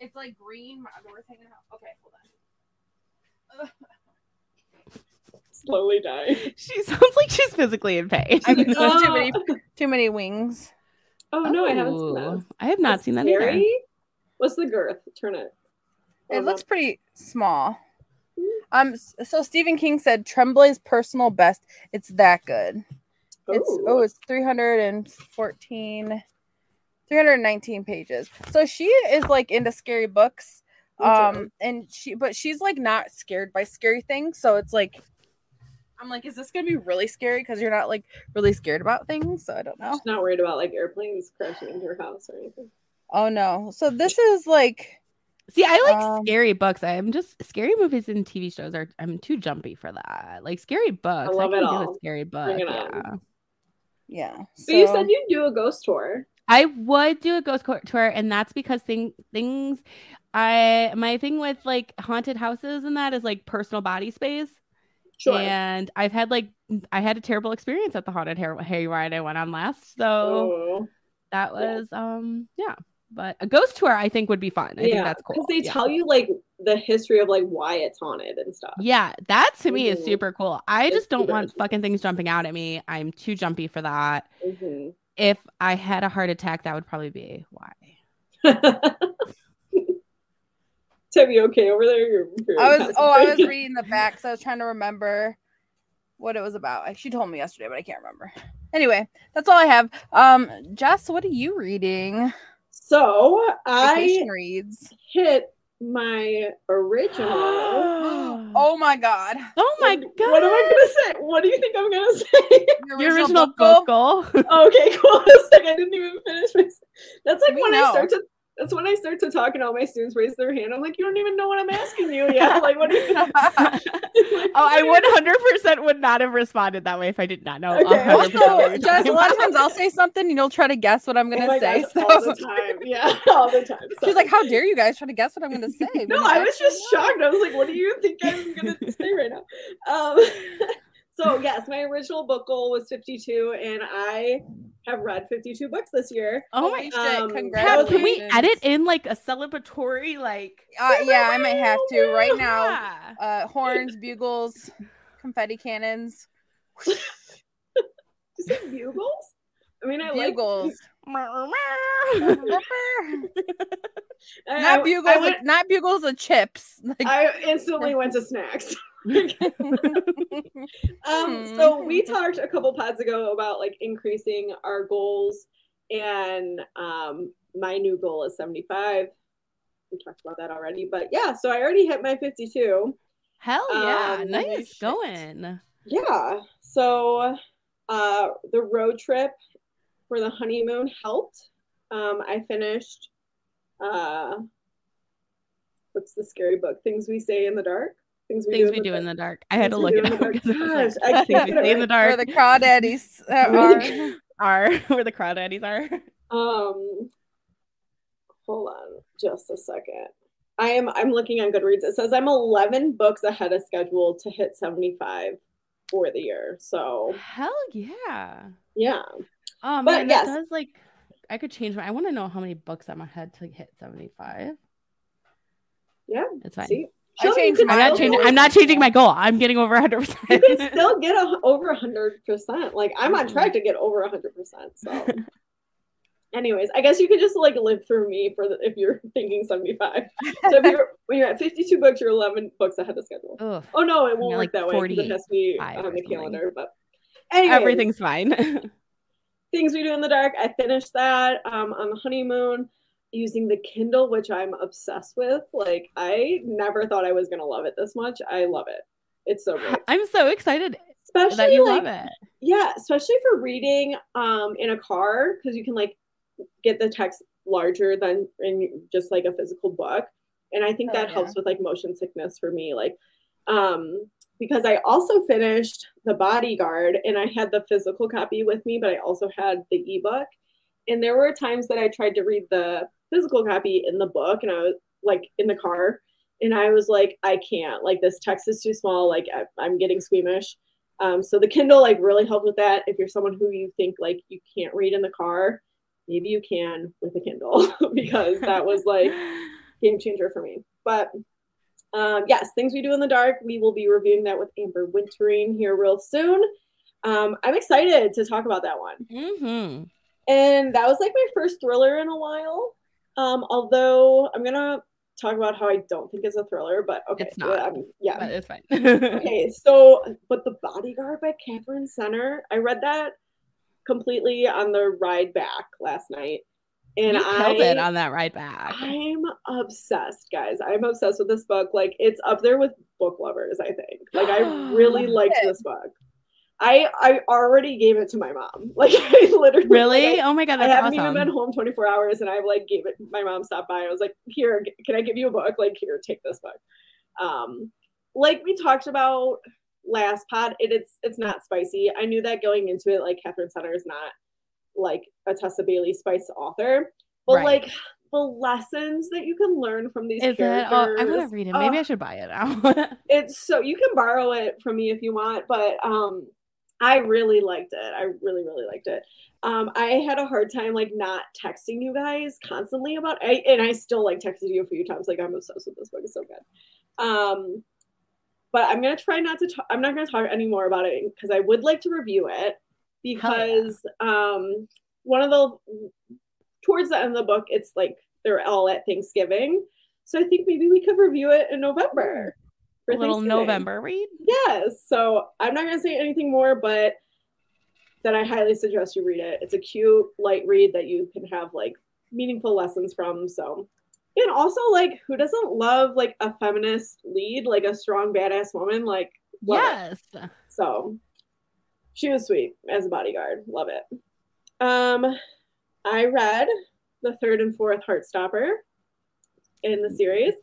it's like green. My underwear's hanging out. Okay, hold on. Slowly die. She sounds like she's physically in pain. I've eaten too Oh. many, too many wings. Oh no, I haven't seen Oh, that. I have not That's seen that either. What's the girth? Turn it. It Oh, looks pretty small. Um, so Stephen King said Tremblay's personal best. It's that good. It's oh, it's 314 319 pages. So she is like into scary books. Um and she but she's like not scared by scary things. So it's like I'm like, is this gonna be really scary? Because you're not like really scared about things. So I don't know. She's not worried about like airplanes crashing into her house or anything. Oh no. So this is like See, I like Um, scary books. I'm just scary movies and TV shows are I'm too jumpy for that. Like scary books. I love I it can do all. a scary book. Bring it yeah. on. yeah. So, you said you'd do a ghost tour. I would do a ghost co- tour, and that's because thing things I my thing with like haunted houses and that is like personal body space. Sure. And I've had like I had a terrible experience at the haunted hair hayride I went on last. So oh. that yeah. was um yeah. But a ghost tour I think would be fun. I think that's cool. Because they yeah. tell you like the history of like why it's haunted and stuff. Yeah, that to me is Mhm. super cool. I It's just don't want fucking things jumping out at me. I'm too jumpy for that. Mhm. If I had a heart attack, that would probably be why. Tabb, you okay over there? You're very I was oh, I was reading the facts. I was trying to remember what it was about. She told me yesterday, but I can't remember. Anyway, that's all I have. Um, Jess, what are you reading? So I Vacation reads. hit my original. oh my god. Oh my god. What am I gonna say? What do you think I'm gonna say? Your original book book goal. okay, cool. It's like I didn't even finish my. That's like We when know. I start to. That's when I start to talk and all my students raise their hand. I'm like, you don't even know what I'm asking you yet. Like, what do you? oh, I 100% would not have responded that way if I did not know. Okay. Also, Jess, a lot of times I'll say something and you'll try to guess what I'm Oh gonna my say. gosh, so all the time. Yeah, all the time. she's like, How dare you guys try to guess what I'm gonna say? No, I was just know." shocked. I was like, what do you think I'm gonna say right now? Um, so yes, my original book goal was 52, and I have read 52 books this year. Oh my Holy shit, Um, god. congratulations. Can we edit in like a celebratory like Uh, yeah, I might have to right now. Yeah. Uh, horns, bugles, confetti cannons, Did you say bugles? I mean, I bugles. like. I, not I- bugles, I, like, went, not bugles of chips. Like, I instantly went to snacks. Um, Hmm. so we talked a couple pods ago about like increasing our goals, and um, my new goal is 75. We talked about that already, but yeah, so I already hit my 52. Hell yeah. Um, nice going. Yeah, so uh, the road trip for the honeymoon helped. Um, I finished uh what's the scary book? Things we say in the dark. Things we Things do we in do the in dark. the dark. I had to look we it up. the dark. because I was Gosh, I like, can't things we it in the dark. Where the crawdaddies uh, are. are where the crawdaddies are. Um, hold on just a second. I am I'm looking on Goodreads. It says I'm 11 books ahead of schedule to hit 75 for the year. So Hell yeah. yeah, Oh But man, yes. that does like I could change my I want to know how many books I'm ahead to hit 75. yeah. It's fine. See, I changed I'm not changing I'm not changing my goal. I'm getting over 100%. You can still get a, over 100. percent Like I'm on track to get over 100. percent So, anyways, I guess you could just like live through me for the, if you're thinking 75. So if you're when you're at 52 books, you're 11 books ahead of schedule. Ugh, Oh no, it won't Yeah, work like that way because it has to be 45 on the calendar. But anyways, everything's fine. things we do in the dark. I finished that um, on the honeymoon using the Kindle, which I'm obsessed with. Like I never thought I was gonna love it this much. I love it. It's so great. I'm so excited Especially that you like love it. yeah, especially for reading um in a car because you can like get the text larger than in just like a physical book. And I think Oh, that yeah. helps with like motion sickness for me. Like um because I also finished The Bodyguard and I had the physical copy with me, but I also had the ebook. And there were times that I tried to read the physical copy in the book and I was like in the car and I was like, I can't. Like this text is too small. Like I, I'm getting squeamish. Um, so the Kindle like really helped with that. If you're someone who you think like you can't read in the car, maybe you can with a Kindle because that was like game changer for me. But um, yes, things we do in the dark. We will be reviewing that with Amber Wintering here real soon. Um, I'm excited to talk about that one. Mm-hmm. And that was like my first thriller in a while. Um, although I'm gonna talk about how I don't think it's a thriller, but okay, It's not. um, yeah. But it's fine. Okay, so but the Bodyguard by Katherine Center, I read that completely on the ride back last night, and you I killed it on that ride back. I'm obsessed, guys. I'm obsessed with this book. Like it's up there with book lovers. I think. Like I really liked this book. I I already gave it to my mom. Like I literally Really? like, oh my god, I haven't awesome. even been home 24 hours and I like gave it my mom stopped by. I was like, here, can I give you a book? Like, here, take this book. Um, like we talked about last pod, it, it's it's not spicy. I knew that going into it, like Katherine Center is not like a Tessa Bailey spice author. But Right. like the lessons that you can learn from these Is it? characters. Oh, I want to read it. Maybe oh, I should buy it now. it's so you can borrow it from me if you want but um i really liked it. I really really liked it. Um i had a hard time like not texting you guys constantly about I, and i still like texted you a few times. Like i'm obsessed with this book. It's so good. Um but i'm gonna try not to talk i'm not gonna talk anymore about it because i would like to review it Hell yeah. because um one of the towards the end of the book it's like they're all at thanksgiving. So i think maybe we could review it in november a little November read. Yes. So I'm not going to say anything more, but that I highly suggest you read it. It's a cute, light read that you can have like meaningful lessons from. So, and also like, who doesn't love like a feminist lead, like a strong, badass woman? Like, love it. Yes. So she was sweet as a bodyguard. Love it. Um, I read the third and fourth Heartstopper in the series.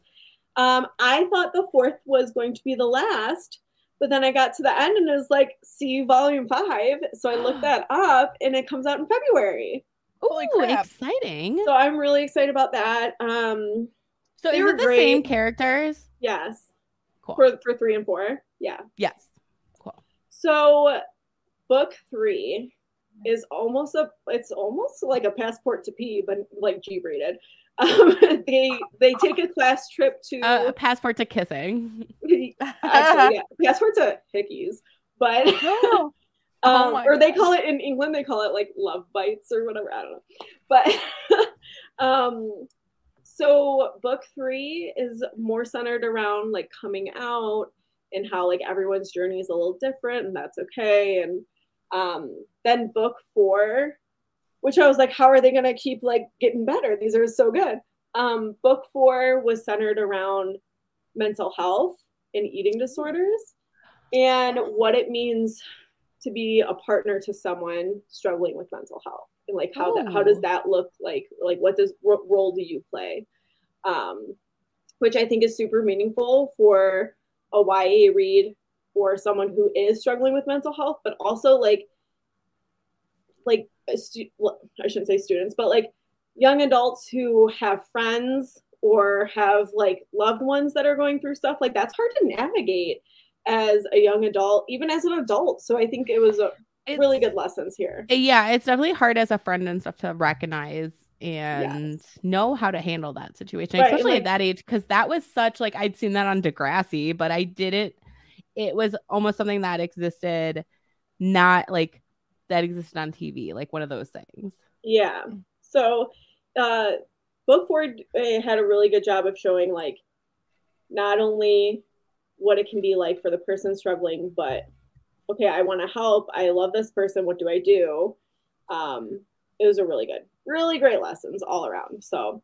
Um, I thought the fourth was going to be the last, but then I got to the end and it was like, see volume five. So I looked that up and it comes out in February. Oh, exciting. So I'm really excited about that. Um, So they is were it the same characters? yes, Cool. for, for three and four. Yeah. yes. Cool. So book three is almost a it's almost like a passport to pee, but like G rated. Um, they they take a class trip to Uh, passport to kissing. actually yeah, passport to hickeys, but Oh. Oh um, my or they gosh. call it in England they call it like love bites or whatever. I don't know, but um, so book three is more centered around like coming out and how like everyone's journey is a little different and that's okay and um then book four which i was like how are they going to keep like getting better? These are so good. Um book four was centered around mental health and eating disorders and what it means to be a partner to someone struggling with mental health and like how that how does Oh. that look like? Like what does what role do you play? Um which i think is super meaningful for a ya read for someone who is struggling with mental health but also like like stu- i shouldn't say students but like young adults who have friends or have like loved ones that are going through stuff like that's hard to navigate as a young adult even as an adult so i think it was a It's, really good lessons here uh, Yeah, it's definitely hard as a friend and stuff to recognize and know how to handle that situation, Right, especially like- at that age. Because that was such like I'd seen that on Degrassi, but I didn't. It was almost something that existed, not like that existed on TV, like one of those things. Yeah. So, uh, book four uh, had a really good job of showing like not only what it can be like for the person struggling, but okay, I want to help. I love this person. What do I do? Um, it was a really good, really great lessons all around. So,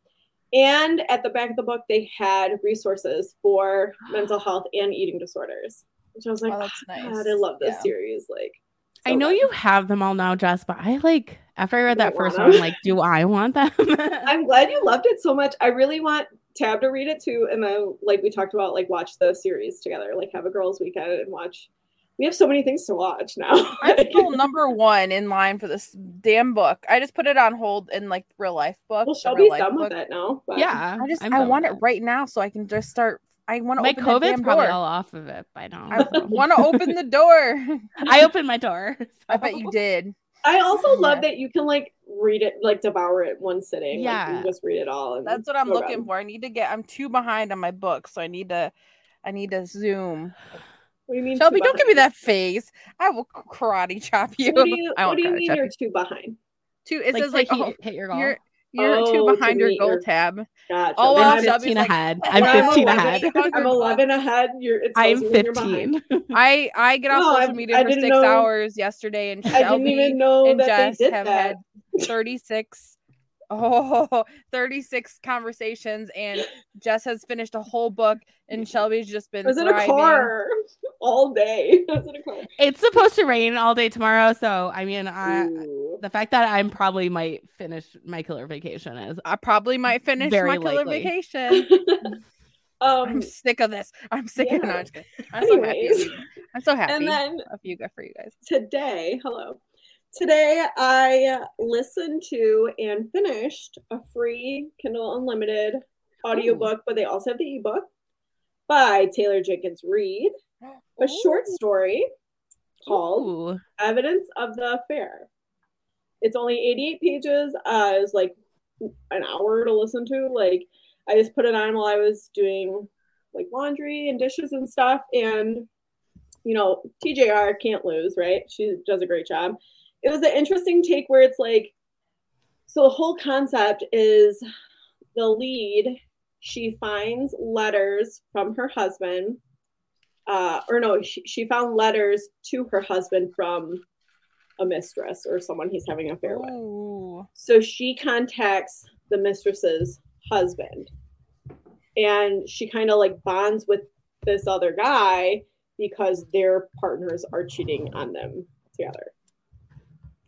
and at the back of the book, they had resources for mental health and eating disorders, which I was like, Oh, that's "Oh, nice. God, I love this Yeah. series. Like, I know good. you have them all now, Jess, but I like after I read that don't first want one, 'em. like, do I want them? I'm glad you loved it so much. I really want Tabb to read it too, and then like we talked about, like watch the series together, like have a girls' weekend and watch. We have so many things to watch now. I'm still number one in line for this damn book. I just put it on hold in like real life book. well, the Shelby's real life done with it now. but- yeah, I just I'm I want it right now so I can just start. I want to My open the COVID's probably door. all off of it by now. I want to open the door. I opened my door. I bet you did. I also love that you can like read it, like devour it one sitting. like, Yeah. you just read it all. And That's what I'm looking good. for. I need to get. I'm too behind on my book, so I need to. I need to zoom. What do you mean? Shelby, don't give me that face. I will karate chop you. What do you, I what do you mean you're too behind? Two. It like, says to like hit, oh, hit your goal. you're you're Oh, two behind your goal your- tab. Gotcha. Oh, well, I'm I'm, Shelby's 15 like, ahead. "Oh, I'm 15 I'm ahead. I'm 11 ahead. You're it's I'm supposed to mean you're 15. I I get off No, social I- media I for didn't six know- hours yesterday, and I didn't Shelby even know and that Jess they did have that. had 36 oh 36 conversations and Jess has finished a whole book and Shelby's just been I was in a car all day. I was in a car. It's supposed to rain all day tomorrow, so I mean, I, Ooh. the fact that I'm probably might finish my killer vacation is I probably might finish Very my killer likely. vacation. I'm um, sick of this. I'm sick of yeah. no, I'm. I'm so happy. Anyways. of you. I'm so happy and then a few guys for you guys. today, hello. Today I listened to and finished a free Kindle Unlimited audiobook, but they also have the ebook by Taylor Jenkins Reid, a short story called Ooh. Evidence of the Affair. It's only 88 pages. Uh, it's like an hour to listen to. Like, I just put it on while I was doing like laundry and dishes and stuff. And, you know, TJR can't lose, right? She does a great job. It was an interesting take where it's like, so the whole concept is the lead, she finds letters from her husband uh, or no, she, she found letters to her husband from a mistress or someone he's having an affair with. Ooh. So she contacts the mistress's husband and she kind of like bonds with this other guy because their partners are cheating on them together.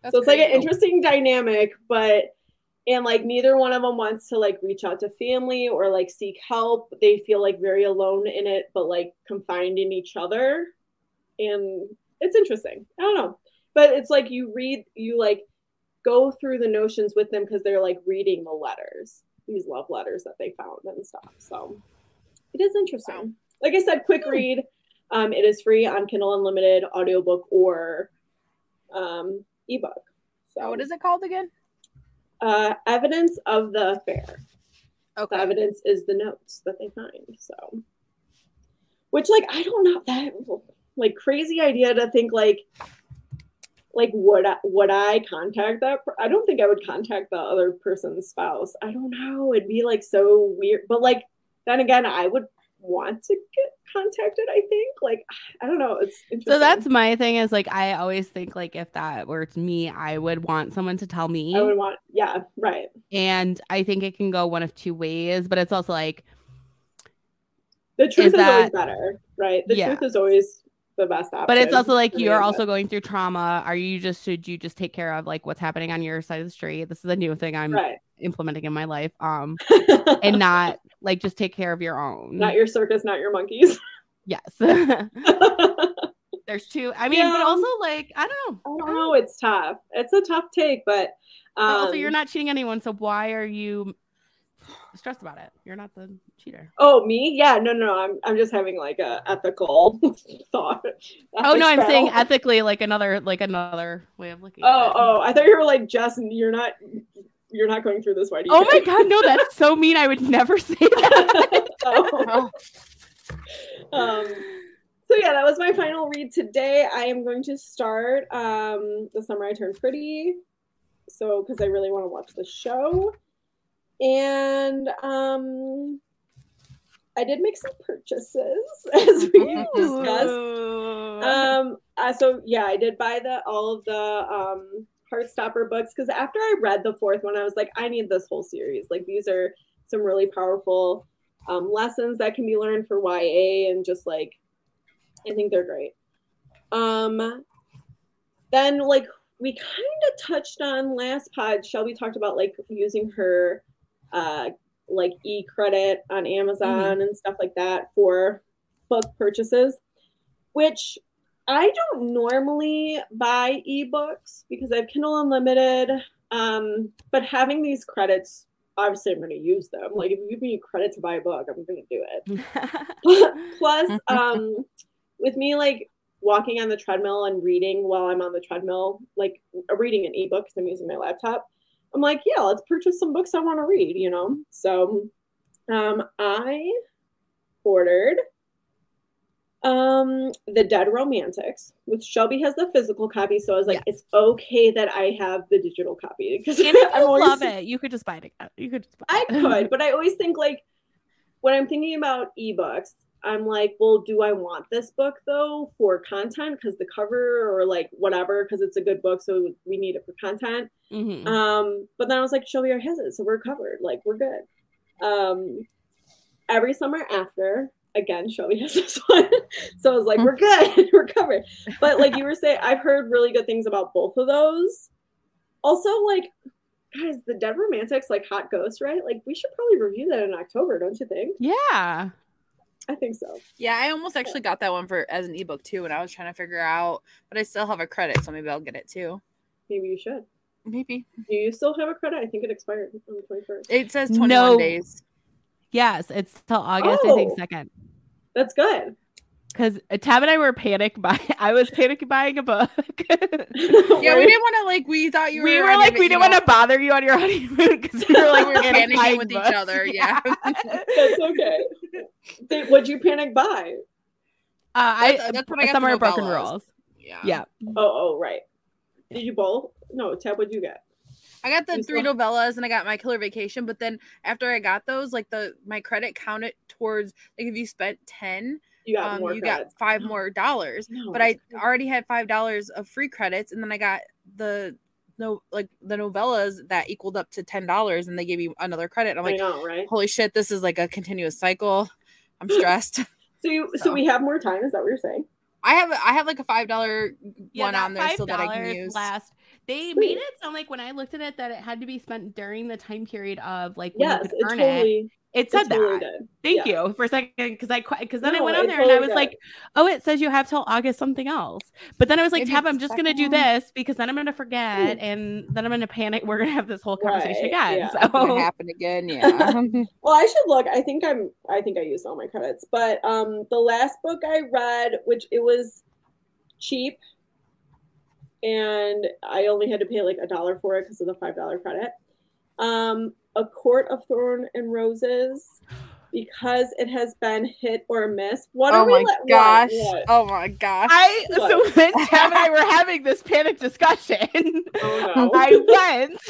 That's so it's like an crazy. interesting dynamic, but and like neither one of them wants to like reach out to family or like seek help. They feel like very alone in it, but like confined in each other. And it's interesting. I don't know. But it's like you read, you like go through the notions with them because they're like reading the letters, these love letters that they found and stuff. So it is interesting. Like I said, quick read. Um, it is free on Kindle Unlimited, audiobook, or um, ebook. So what is it called again? Uh, evidence of the affair. The Okay. evidence is the notes that they find. So, which like I don't know that like crazy idea to think like like would I, would I contact that? Per- I don't think I would contact the other person's spouse. I don't know. It'd be like so weird. But like then again, I would want to get contacted. I think like I don't know. It's. So that's my thing is like I always think like if that were it's me, I would want someone to tell me. I would want. Yeah. Right. and I think it can go one of two ways, but it's also like The truth is, always that- better, right? The Yeah. truth is always the best option. But it's also like you're also going through trauma. Are you just should you just take care of like what's happening on your side of the street? This is a new thing I'm right. Implementing in my life. Um and not like just take care of your own. not your circus, not your monkeys. yes. There's two. I mean, but also like I don't know. i don't know. It's tough. It's a tough take, but um, also, you're not cheating anyone, so why are you stressed about it? You're not the cheater. Oh, me? Yeah, no, no. I'm I'm just having like a ethical thought. Oh no, I'm saying ethically, like another, like another way of looking. Oh, at it. oh, I thought you were like just You're not. You're not going through this. Why do you? Oh my god, no, that's so mean. I would never say that. Oh. um. So yeah, that was my final read today. I am going to start um the summer I turned pretty. So because I really want to watch the show, and um, I did make some purchases as we discussed. Um. Uh, so yeah, I did buy the all of the um Heartstopper books because after I read the fourth one, I was like, I need this whole series. Like these are some really powerful um, lessons that can be learned for YA, and just like I think they're great. Um. Then like we kind of touched on last pod. Shelby talked about like using her uh like e credit on Amazon and stuff like that for book purchases, which I don't normally buy ebooks because I have Kindle Unlimited. Um, but having these credits, obviously, I'm going to use them. Like, if you give me a credit to buy a book, I'm going to do it. Plus, um, with me, like, walking on the treadmill and reading while I'm on the treadmill, like, reading an ebook because I'm using my laptop, I'm like, yeah, let's purchase some books I want to read, you know? So, um, I ordered um the dead romantics which shelby has the physical copy so i was like Yes. it's okay that i have the digital copy because and if I'm you always- love it, you could just buy it. again. You could just buy i could but i always think like when i'm thinking about ebooks i'm like well do i want this book though for content because the cover or like whatever because it's a good book so we need it for content Mhm. um, but then I was like, Shelby already has it, so we're covered. Like we're good. Um, every summer after, again, Shelby has this one, so I was like, we're good, we're covered. But like you were saying, I've heard really good things about both of those. Also, like, guys, the Dead Romantics, like Hot Ghost, right? Like we should probably review that in October, don't you think? yeah. I think so. Yeah, I almost actually got that one for as an ebook too, and I was trying to figure out, but I still have a credit, so maybe I'll get it too. Maybe you should. Maybe Do you still have a credit? I think it expired on the twenty first. it says twenty No. days. Yes, it's till August, I think, Oh. second. That's good. Because Tabb and I were panic buying. I was panic buying a book. Yeah, we didn't want to like. We thought you were. we were on like, we didn't want to bother you on your honeymoon because we were like, We were panic panicking buying with each other, yeah. That's okay. Did- What'd you panic buy? Uh, I That's- that's when I got the summer of broken rules. Yeah. Yeah. Oh, oh, right. Did you both? No, Tabb, what'd you get? I got the You three novellas and I got my killer vacation, but then after I got those, like the my credit counted towards like if you spent ten, You got um, more you credits. got five more dollars. No, But I crazy. already had five dollars of free credits, and then I got the no like the novellas that equaled up to ten dollars, and they gave me another credit. I'm like, know, right? holy shit, this is like a continuous cycle. I'm stressed. So you, so. so. we have more time. Is that what you're saying? I have I have like a five dollar Yeah, one on there so that I can use. Last, they made it sound like when I looked at it that it had to be spent during the time period of like when Yes, you could it earn it. totally. It said it totally that. did. Thank Yeah. you for a second because I because then I went on it there and I was did. like, oh, it says you have till August something else. But then I was like, Maybe Tabb, I'm just gonna do this because then I'm gonna forget and then I'm gonna panic. We're gonna have this whole conversation Right, again. yeah. Gonna So happen again, yeah. Well, I should look. I think I'm. I think I used all my credits. But um, the last book I read, which it was cheap, and I only had to pay like a dollar for it because of the five dollar credit. Um, A Court of Thorn and Roses, because it has been hit or miss. What oh are we? my le- what? gosh. What? Oh my gosh. I What? so when Tabb and I were having this panic discussion, Oh, no. I went,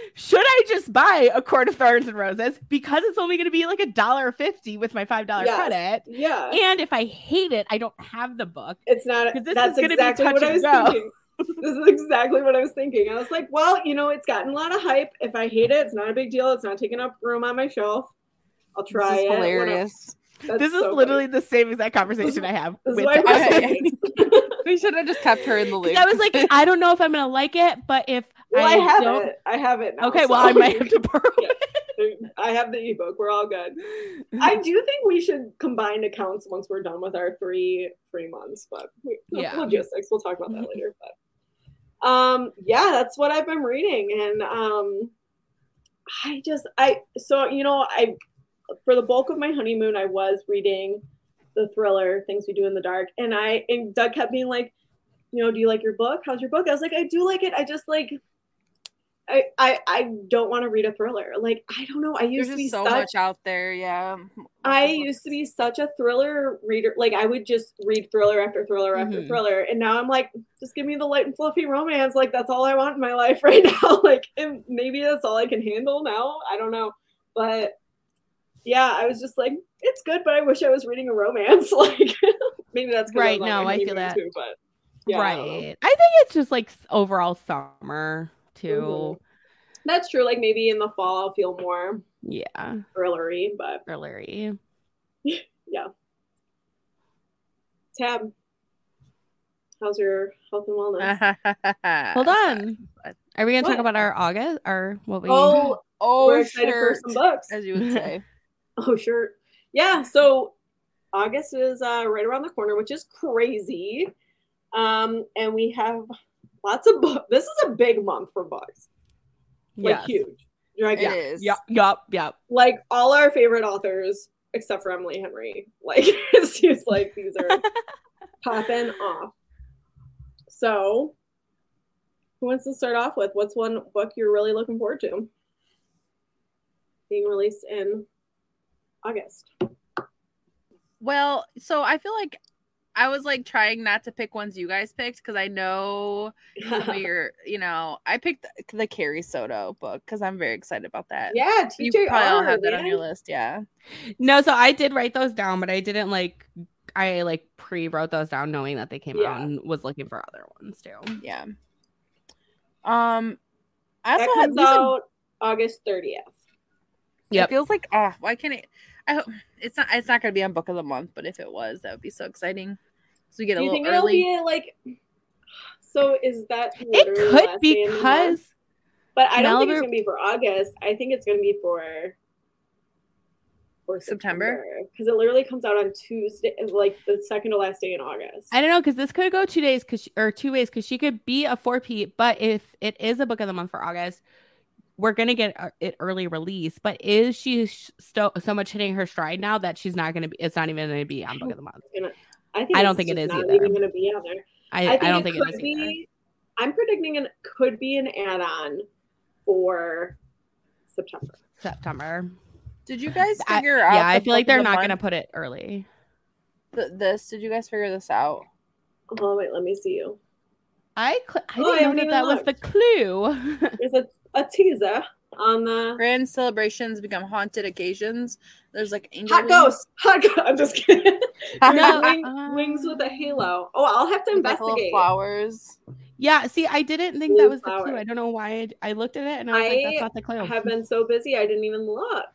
should I just buy a court of thorns and roses because it's only going to be like a dollar fifty with my five dollar Yes. credit? yeah. And if I hate it, I don't have the book. It's not. 'Cause this That's is gonna be exactly touch what and go. thinking. this is exactly what I was thinking. I was like, well, you know, it's gotten a lot of hype. If I hate it, it's not a big deal. It's not taking up room on my shelf. I'll try this is it. hilarious. This is so funny. literally the same exact conversation I have with why Taylor we're Okay. Swift. we should have just kept her in the loop. I was like, I don't know if I'm gonna like it, but if Well, I, have don't, it. I have it. Now, okay, well, I might have to borrow Yeah. I have the ebook. We're all good. I do think we should combine accounts once we're done with our three three months, but we, Yeah. logistics. We'll talk about that mm-hmm. later. But um, yeah, that's what I've been reading, and um, I just I so you know I for the bulk of my honeymoon I was reading the thriller Things We Do in the Dark, and I and Doug kept being like, you know, do you like your book? How's your book? I was like, I do like it. I just like. I, I, I don't want to read a thriller. Like I don't know. I used There's to be so such much out there. Yeah. I used to be such a thriller reader. Like I would just read thriller after thriller after Mhm. thriller, and now I'm like, just give me the light and fluffy romance. Like that's all I want in my life right now. like and maybe that's all I can handle now. I don't know, but yeah, I was just like, it's good, but I wish I was reading a romance. Like maybe that's Right, no, I feel that. too, but yeah, I right. I think it's just like overall summer too. Mhm. That's true. Like maybe in the fall I'll feel more Yeah, thrillery, but early. Yeah Tabb, how's your health and wellness? Hold on. Are we gonna What? talk about our August or what we? Oh, Oh, we're excited for some books. as you would say. Oh, sure. Yeah. So August is uh, right around the corner, which is crazy. Um, and we have lots of books. This is a big month for books, like yes. huge. Like, It yeah. is. Yup, yup, yup. like all our favorite authors, except for Emily Henry. Like it seems like these are popping off. So, who wants to start off with? What's one book you're really looking forward to being released in August? Well, so I feel like I was like trying not to pick ones you guys picked because I know some of your, you know, I picked the, the Carrie Soto book because I'm very excited about that. yeah, You TJR. probably all have that on your list. Yeah. No, so I did write those down, but I didn't like. I like pre-wrote those down, knowing that they came Yeah. out, and was looking for other ones too. Yeah. Um, I That also had comes Lisa. out August 30th. Yeah, It feels like oh, why can't it? I hope it's not. It's not going to be on Book of the Month, but if it was, that would be so exciting. So we get a Do you little think it'll be like? So is that It could last day in the month? because But I don't think it's gonna be for August. I think it's gonna be for for September? because it literally comes out on Tuesday, like the second to last day in August. I don't know because this could go two days because or two ways because she could be a four P, but if it is a book of the month for August, we're gonna get uh, it early release. But is she sh- so so much hitting her stride now that she's not gonna be? It's not even gonna be on book of the month. I think I don't it's think it is not either. even gonna be on there. I, I, I, think don't it think could it is be. either. I'm predicting it could be an add-on for September. September. Did you guys I- figure out? yeah, I feel like they're the not gonna put it early. Th- this. Did you guys figure this out? Oh wait, let me see you. I cl- I oh, didn't know haven't that that even was the clue. There's a, a teaser on the Grand celebrations become haunted occasions. There's like angel hot wings. ghost. Hot ghost. I'm just kidding. No, wing- uh, wings with a halo. Oh, I'll have to with, investigate. flowers. yeah, see, I didn't think Blue that was the clue. I don't know why I, I looked at it and I was like, that's not the clue. I have been so busy I didn't even look.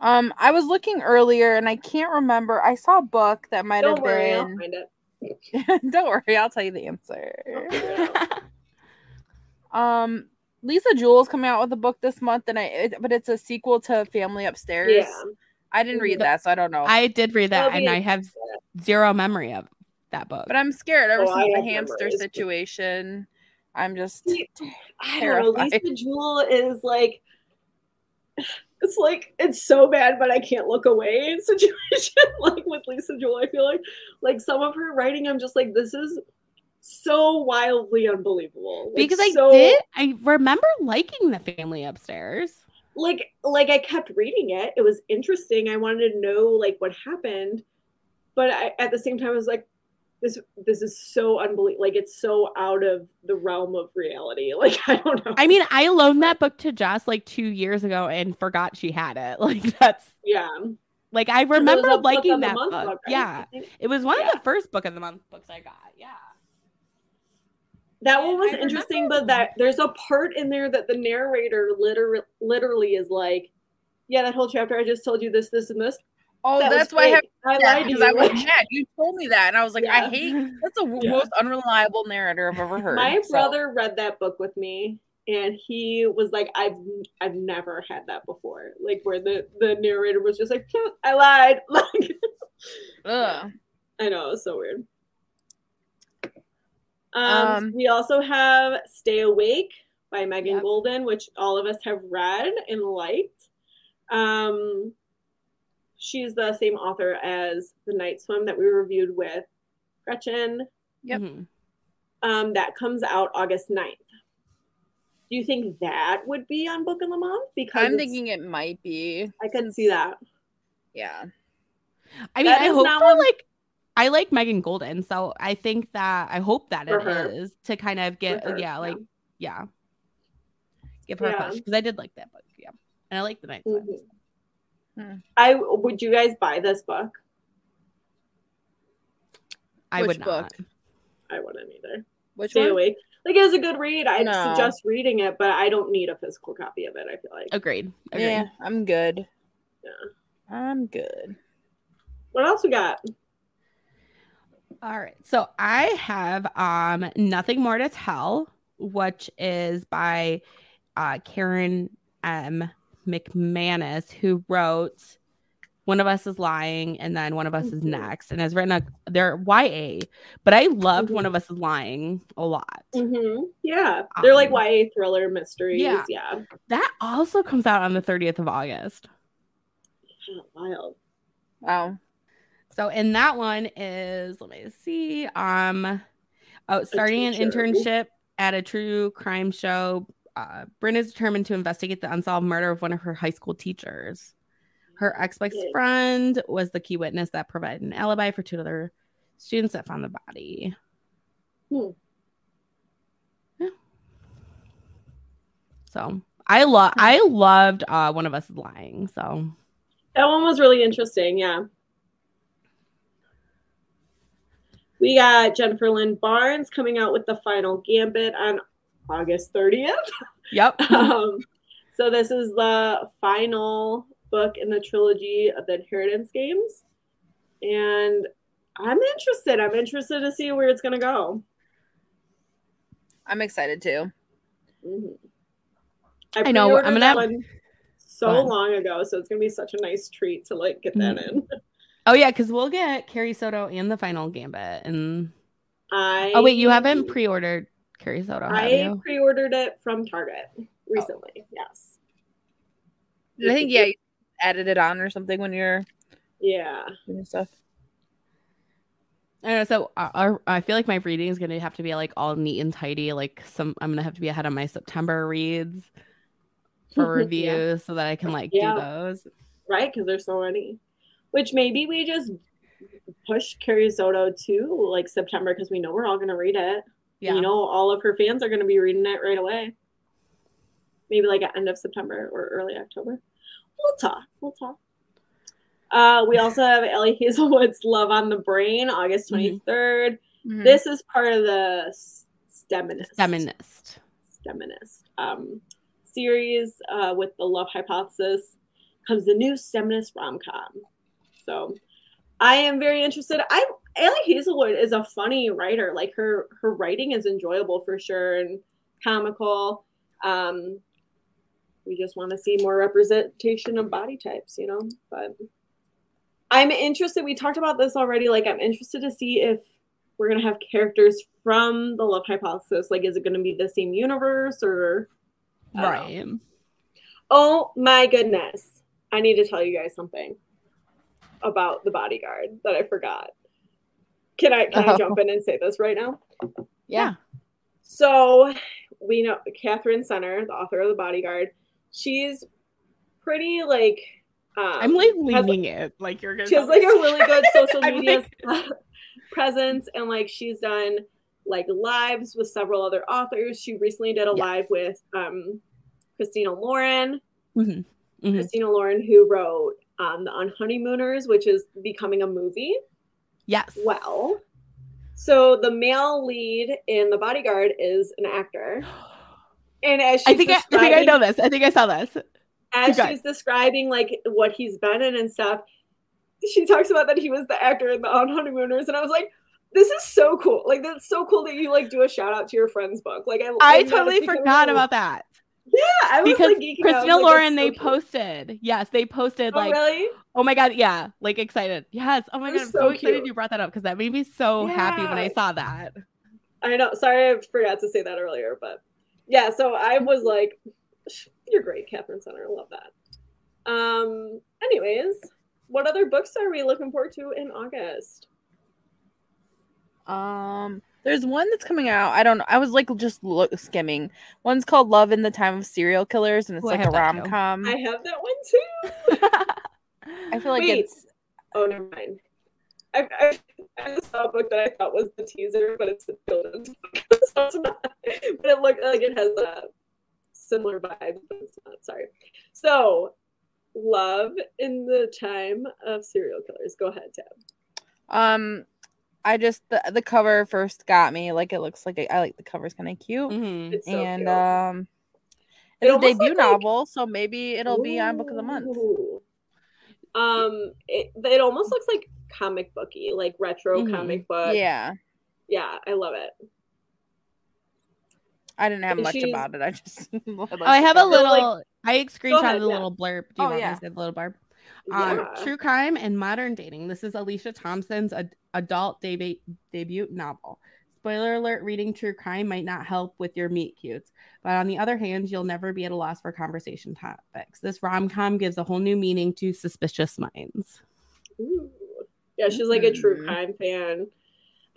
Um, I was looking earlier and I can't remember. I saw a book that might Don't have worry, I'll been. find it. Don't worry, I'll tell you the answer. I'll figure it out. Um, Lisa Jewell's coming out with a book this month, and I it, but it's a sequel to Family Upstairs. Yeah. I didn't read Mhm. that, so I don't know. I did read that That'll and I have zero memory of that book. but I'm scared ever Oh, I since the hamster memories. situation. I'm just See, I don't know. Lisa Jewell is like, it's like it's so bad, but I can't look away situation. like with Lisa Jewell, I feel like like some of her writing, I'm just like, this is so wildly unbelievable. Like, because I so, did, I remember liking the family upstairs. like like I kept reading it. It was interesting. I wanted to know like what happened, but I, at the same time, I was like, this this is so unbelievable. Like it's so out of the realm of reality. Like I don't know. I mean, I loaned that book to Jess like two years ago and forgot she had it. Like that's yeah. like I remember liking that month book. right? Yeah, it was one Yeah. of the first book of the month books I got. Yeah. That one was I interesting, remember- but that there's a part in there that the narrator literally literally is like, yeah, that whole chapter I just told you this, this, and this. Oh, That that's why I have. I yeah, lied to because I you. was Like, mad. You told me that, and I was like, I hate. That's the Yeah. most unreliable narrator I've ever heard. my so- brother read that book with me and he was like i've i've never had that before like where the the narrator was just like "Hmm, i lied like Ugh. i know it was so weird um, Um, we also have stay awake by megan Yep. goldin which all of us have read and liked um she's the same author as the night swim that we reviewed with gretchen Yep. Mhm. um, that comes out August 9th. Do you think that would be on Book of the Month? Because I'm thinking it might be. I could since- see that. Yeah. I mean, That I hope not for like I like Megan Goldin, so I think that I hope that For it her. is to kind of get For her, yeah, like yeah, give her a push because I did like that book, yeah, and I like the night. Swim. Mhm. Hmm. I would you guys buy this book? I Which would book? not. I wouldn't either. Which Stay one? awake. Like it was a good read. I'd No. suggest reading it, but I don't need a physical copy of it. I feel like. Agreed. Agreed. Yeah, I'm good. Yeah. I'm good. What else we got? All right. So I have um Nothing More to Tell, which is by uh Karen M. McManus, who wrote One of Us is Lying and then One of Us is Mhm. Next, and has written a they're YA, but I loved Mhm. One of Us is Lying a lot. hmm Yeah, they're like Um, YA thriller mysteries. yeah. Yeah, That also comes out on the 30th of August. Wild. Wow. So in that one is let me see. Um oh starting an internship at a true crime show. Uh Bryn is determined to investigate the unsolved murder of one of her high school teachers. Her Okay. friend was the key witness that provided an alibi for two other students that found the body. Hmm. Yeah. So I love I loved uh one of us is lying. So That one was really interesting. Yeah. We got Jennifer Lynn Barnes coming out with the final gambit on August 30th. yep. Um, so this is the final book in the trilogy of the Inheritance games. And I'm interested. I'm interested to see where it's going to go. I'm excited too. Mhm. I know, I'm gonna have- Go so long ago, so it's gonna be such a nice treat to like get that in. Oh yeah, because we'll get Carrie Soto and the final gambit. And I oh wait, you haven't pre-ordered Carrie Soto, have I you? pre-ordered it from Target recently. Yes. I think yeah, you added it on or something when you're Yeah. doing stuff. I don't know. So uh, our, I feel like my reading is gonna have to be like all neat and tidy. Like some, I'm gonna have to be ahead of my September reads for Yeah. so that I can like Yeah. do those. Right, because there's so many. Which maybe we just push Carrie Soto to like September because we know we're all gonna read it. Yeah. You know, all of her fans are gonna be reading it right away. Maybe like at end of September or early October. We'll talk. We'll talk. Uh, we also have Ali Hazelwood's Love on the Brain, August Mhm. 23rd. Mhm. This is part of the Steminist. Feminist. Steminist um, series uh, with the Love Hypothesis comes the new Steminist rom com. So I am very interested. I Ali Hazelwood is a funny writer. Like her her writing is enjoyable for sure and comical. Um, we just want to see more representation of body types, you know. But I'm interested. We talked about this already. Like I'm interested to see if we're gonna have characters from the Love Hypothesis. Like, is it gonna be the same universe or? Don't know. Right. Oh my goodness! I need to tell you guys something about the bodyguard that I forgot. Can I can I Oh. jump in and say this right now? yeah. So we know Katherine Center, the author of the bodyguard. She's pretty like. Um, I'm like has, leaning it. Like you're gonna. she has like me. a really good social I'm media presence and like she's done like lives with several other authors she recently did a Yeah. live with um christina lauren Mhm. Mhm. christina lauren who wrote um the unhoneymooners which is becoming a movie Yes. well so the male lead in the bodyguard is an actor and as she's I think I, I think I know this. I think I saw this. as she's describing like what he's been in and stuff she talks about that he was the actor in the Unhoneymooners, and I was like, this is so cool. Like that's so cool that you like do a shout out to your friend's book. Like I, I totally forgot about that Yeah, I was because like geeking out. I was Christina like, Lauren they so cute. posted. Yes, they posted Oh, like really? oh my god, yeah, like excited. Yes, oh my It god, I'm so, so excited cute. you brought that up because that made me so happy when I saw that. I know. Sorry, I forgot to say that earlier, but yeah. So I was like, "You're great, Katherine Center. I love that." Um. Anyways, what other books are we looking forward to in August? Um, there's one that's coming out. I don't know. I was like just look, skimming. One's called Love in the Time of Serial Killers, and it's Ooh, like a have that too. rom com. I have that one too. I feel like Wait. it's Oh, never mind. I, I, I saw a book that I thought was the teaser, but it's a children's book, so it's not. But it looked like it has a similar vibe, but it's not. Sorry. So, love in the time of serial killers. Go ahead, Tabb. um. I just the the cover first got me. Like it looks like I like the cover's kind of cute, Mhm. It's so and cute. um, It it's a debut looked like- novel, so maybe it'll be on Book of the Month. Um, it, it almost looks like comic booky, like retro Mhm. comic book. yeah, yeah, I love it. I didn't have And much she's- about it. I just Oh, I have a So, like- little. I screenshotted ahead, the yeah. little blurb. Do you Oh, want me to say the little blurb? Um, Yeah. True crime and modern dating. This is Alicia Thompson's ad- adult debut debut novel. Spoiler alert: reading true crime might not help with your meet cutes, but on the other hand, you'll never be at a loss for conversation topics. This rom com gives a whole new meaning to suspicious minds. Ooh. Yeah, she's like a true Mhm. crime fan.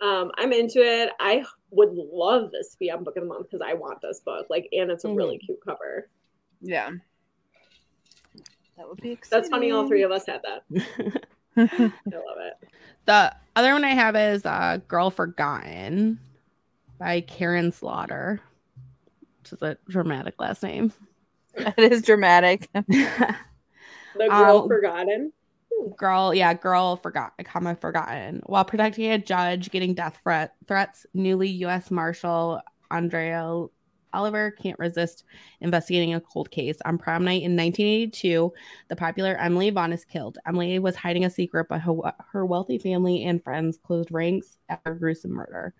Um, I'm into it. I would love this to be on Book of the Month because I want this book. Like, and it's a really cute cover. yeah. That would be exciting. That's funny. All three of us had that. I love it. The other one I have is uh, Girl Forgotten by Karin Slaughter, which is a dramatic last name. That is dramatic. The girl Um, forgotten. girl, yeah, girl forgot, comma forgotten. While protecting a judge getting death threat, threats, newly U.S. Marshal Andrea Oliver can't resist investigating a cold case. On prom night in 1982, the popular Emily Vaughn is killed. Emily was hiding a secret, but her, her wealthy family and friends closed ranks after a gruesome murder.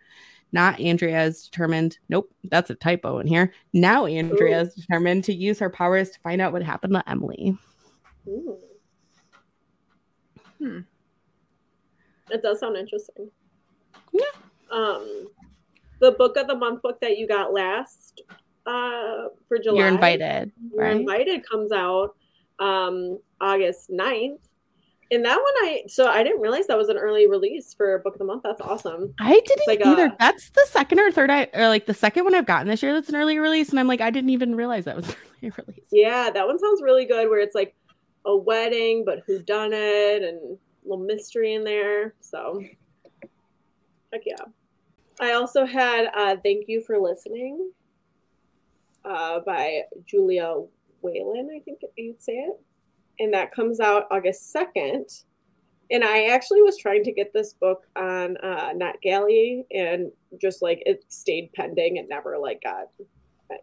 Not Andrea is determined. Nope, that's a typo in here. Now Andrea is determined to use her powers to find out what happened to Emily. Ooh. Hmm. It does sound interesting. Yeah. Um, the book of the month book that you got last uh for July. You're invited, You're invited comes out um August 9th. And that one I so I didn't realize that was an early release for book of the month. That's awesome. I didn't like either. a- that's the second or third, I or like the second one I've gotten this year. That's an early release, and I'm like, I didn't even realize that was an early release. Yeah, that one sounds really good where it's like a wedding, but who done it and a little mystery in there. So heck yeah. I also had uh Thank You for Listening uh by Julia Whelan, I think you'd say it. And that comes out August 2nd. And I actually was trying to get this book on uh NetGalley and just like it stayed pending. It never like got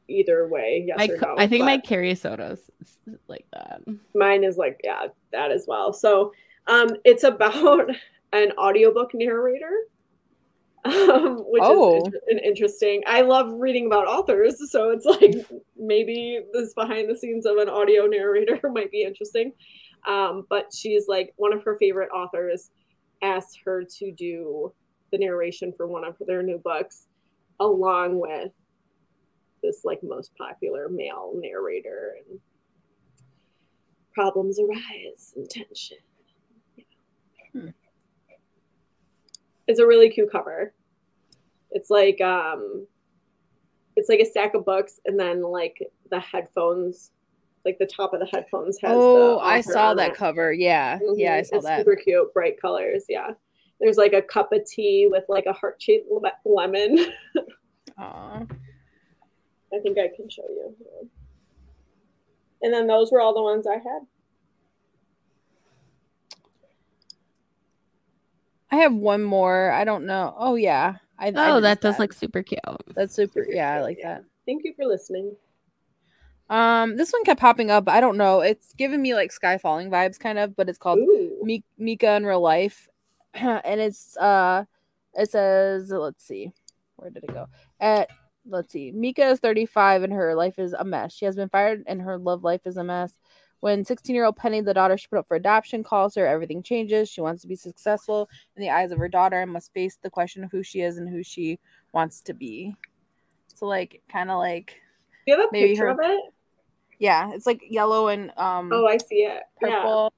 either way. Yes I, or no. I think my sodas like that. mine is like yeah that as well so um it's about an audiobook narrator um which Oh. is an interesting i love reading about authors so it's like maybe this behind the scenes of an audio narrator might be interesting um but she's like one of her favorite authors asked her to do the narration for one of their new books along with this like most popular male narrator and problems arise and tension. Yeah. Hmm. It's a really cute cover. It's like um it's like a stack of books and then like the headphones, like the top of the headphones has Oh, I saw that it. cover. Yeah, yeah, I saw it's that. super cute, bright colors, yeah. There's like a cup of tea with like a heart-shaped le- lemon. Aw. I think I can show you. And then those were all the ones I had. I have one more. I don't know. Oh yeah. I, I Oh, did that does look super cute. that's super. super Yeah, I like that. Thank you for listening. Um, this one kept popping up. I don't know. It's giving me like Skye Falling vibes, kind of, but it's called Ooh. Mi- Mika in real life, and it's uh, it says let's see, where did it go? At let's see, Mika is 35 and her life is a mess. She has been fired and her love life is a mess. When 16 year old Penny, the daughter she put up for adoption, calls her, everything changes. She wants to be successful in the eyes of her daughter and must face the question of who she is and who she wants to be. So, like, kind of like, Do you have a Maybe picture her- of it? yeah, it's like yellow and um Oh, I see it. Yeah. purple.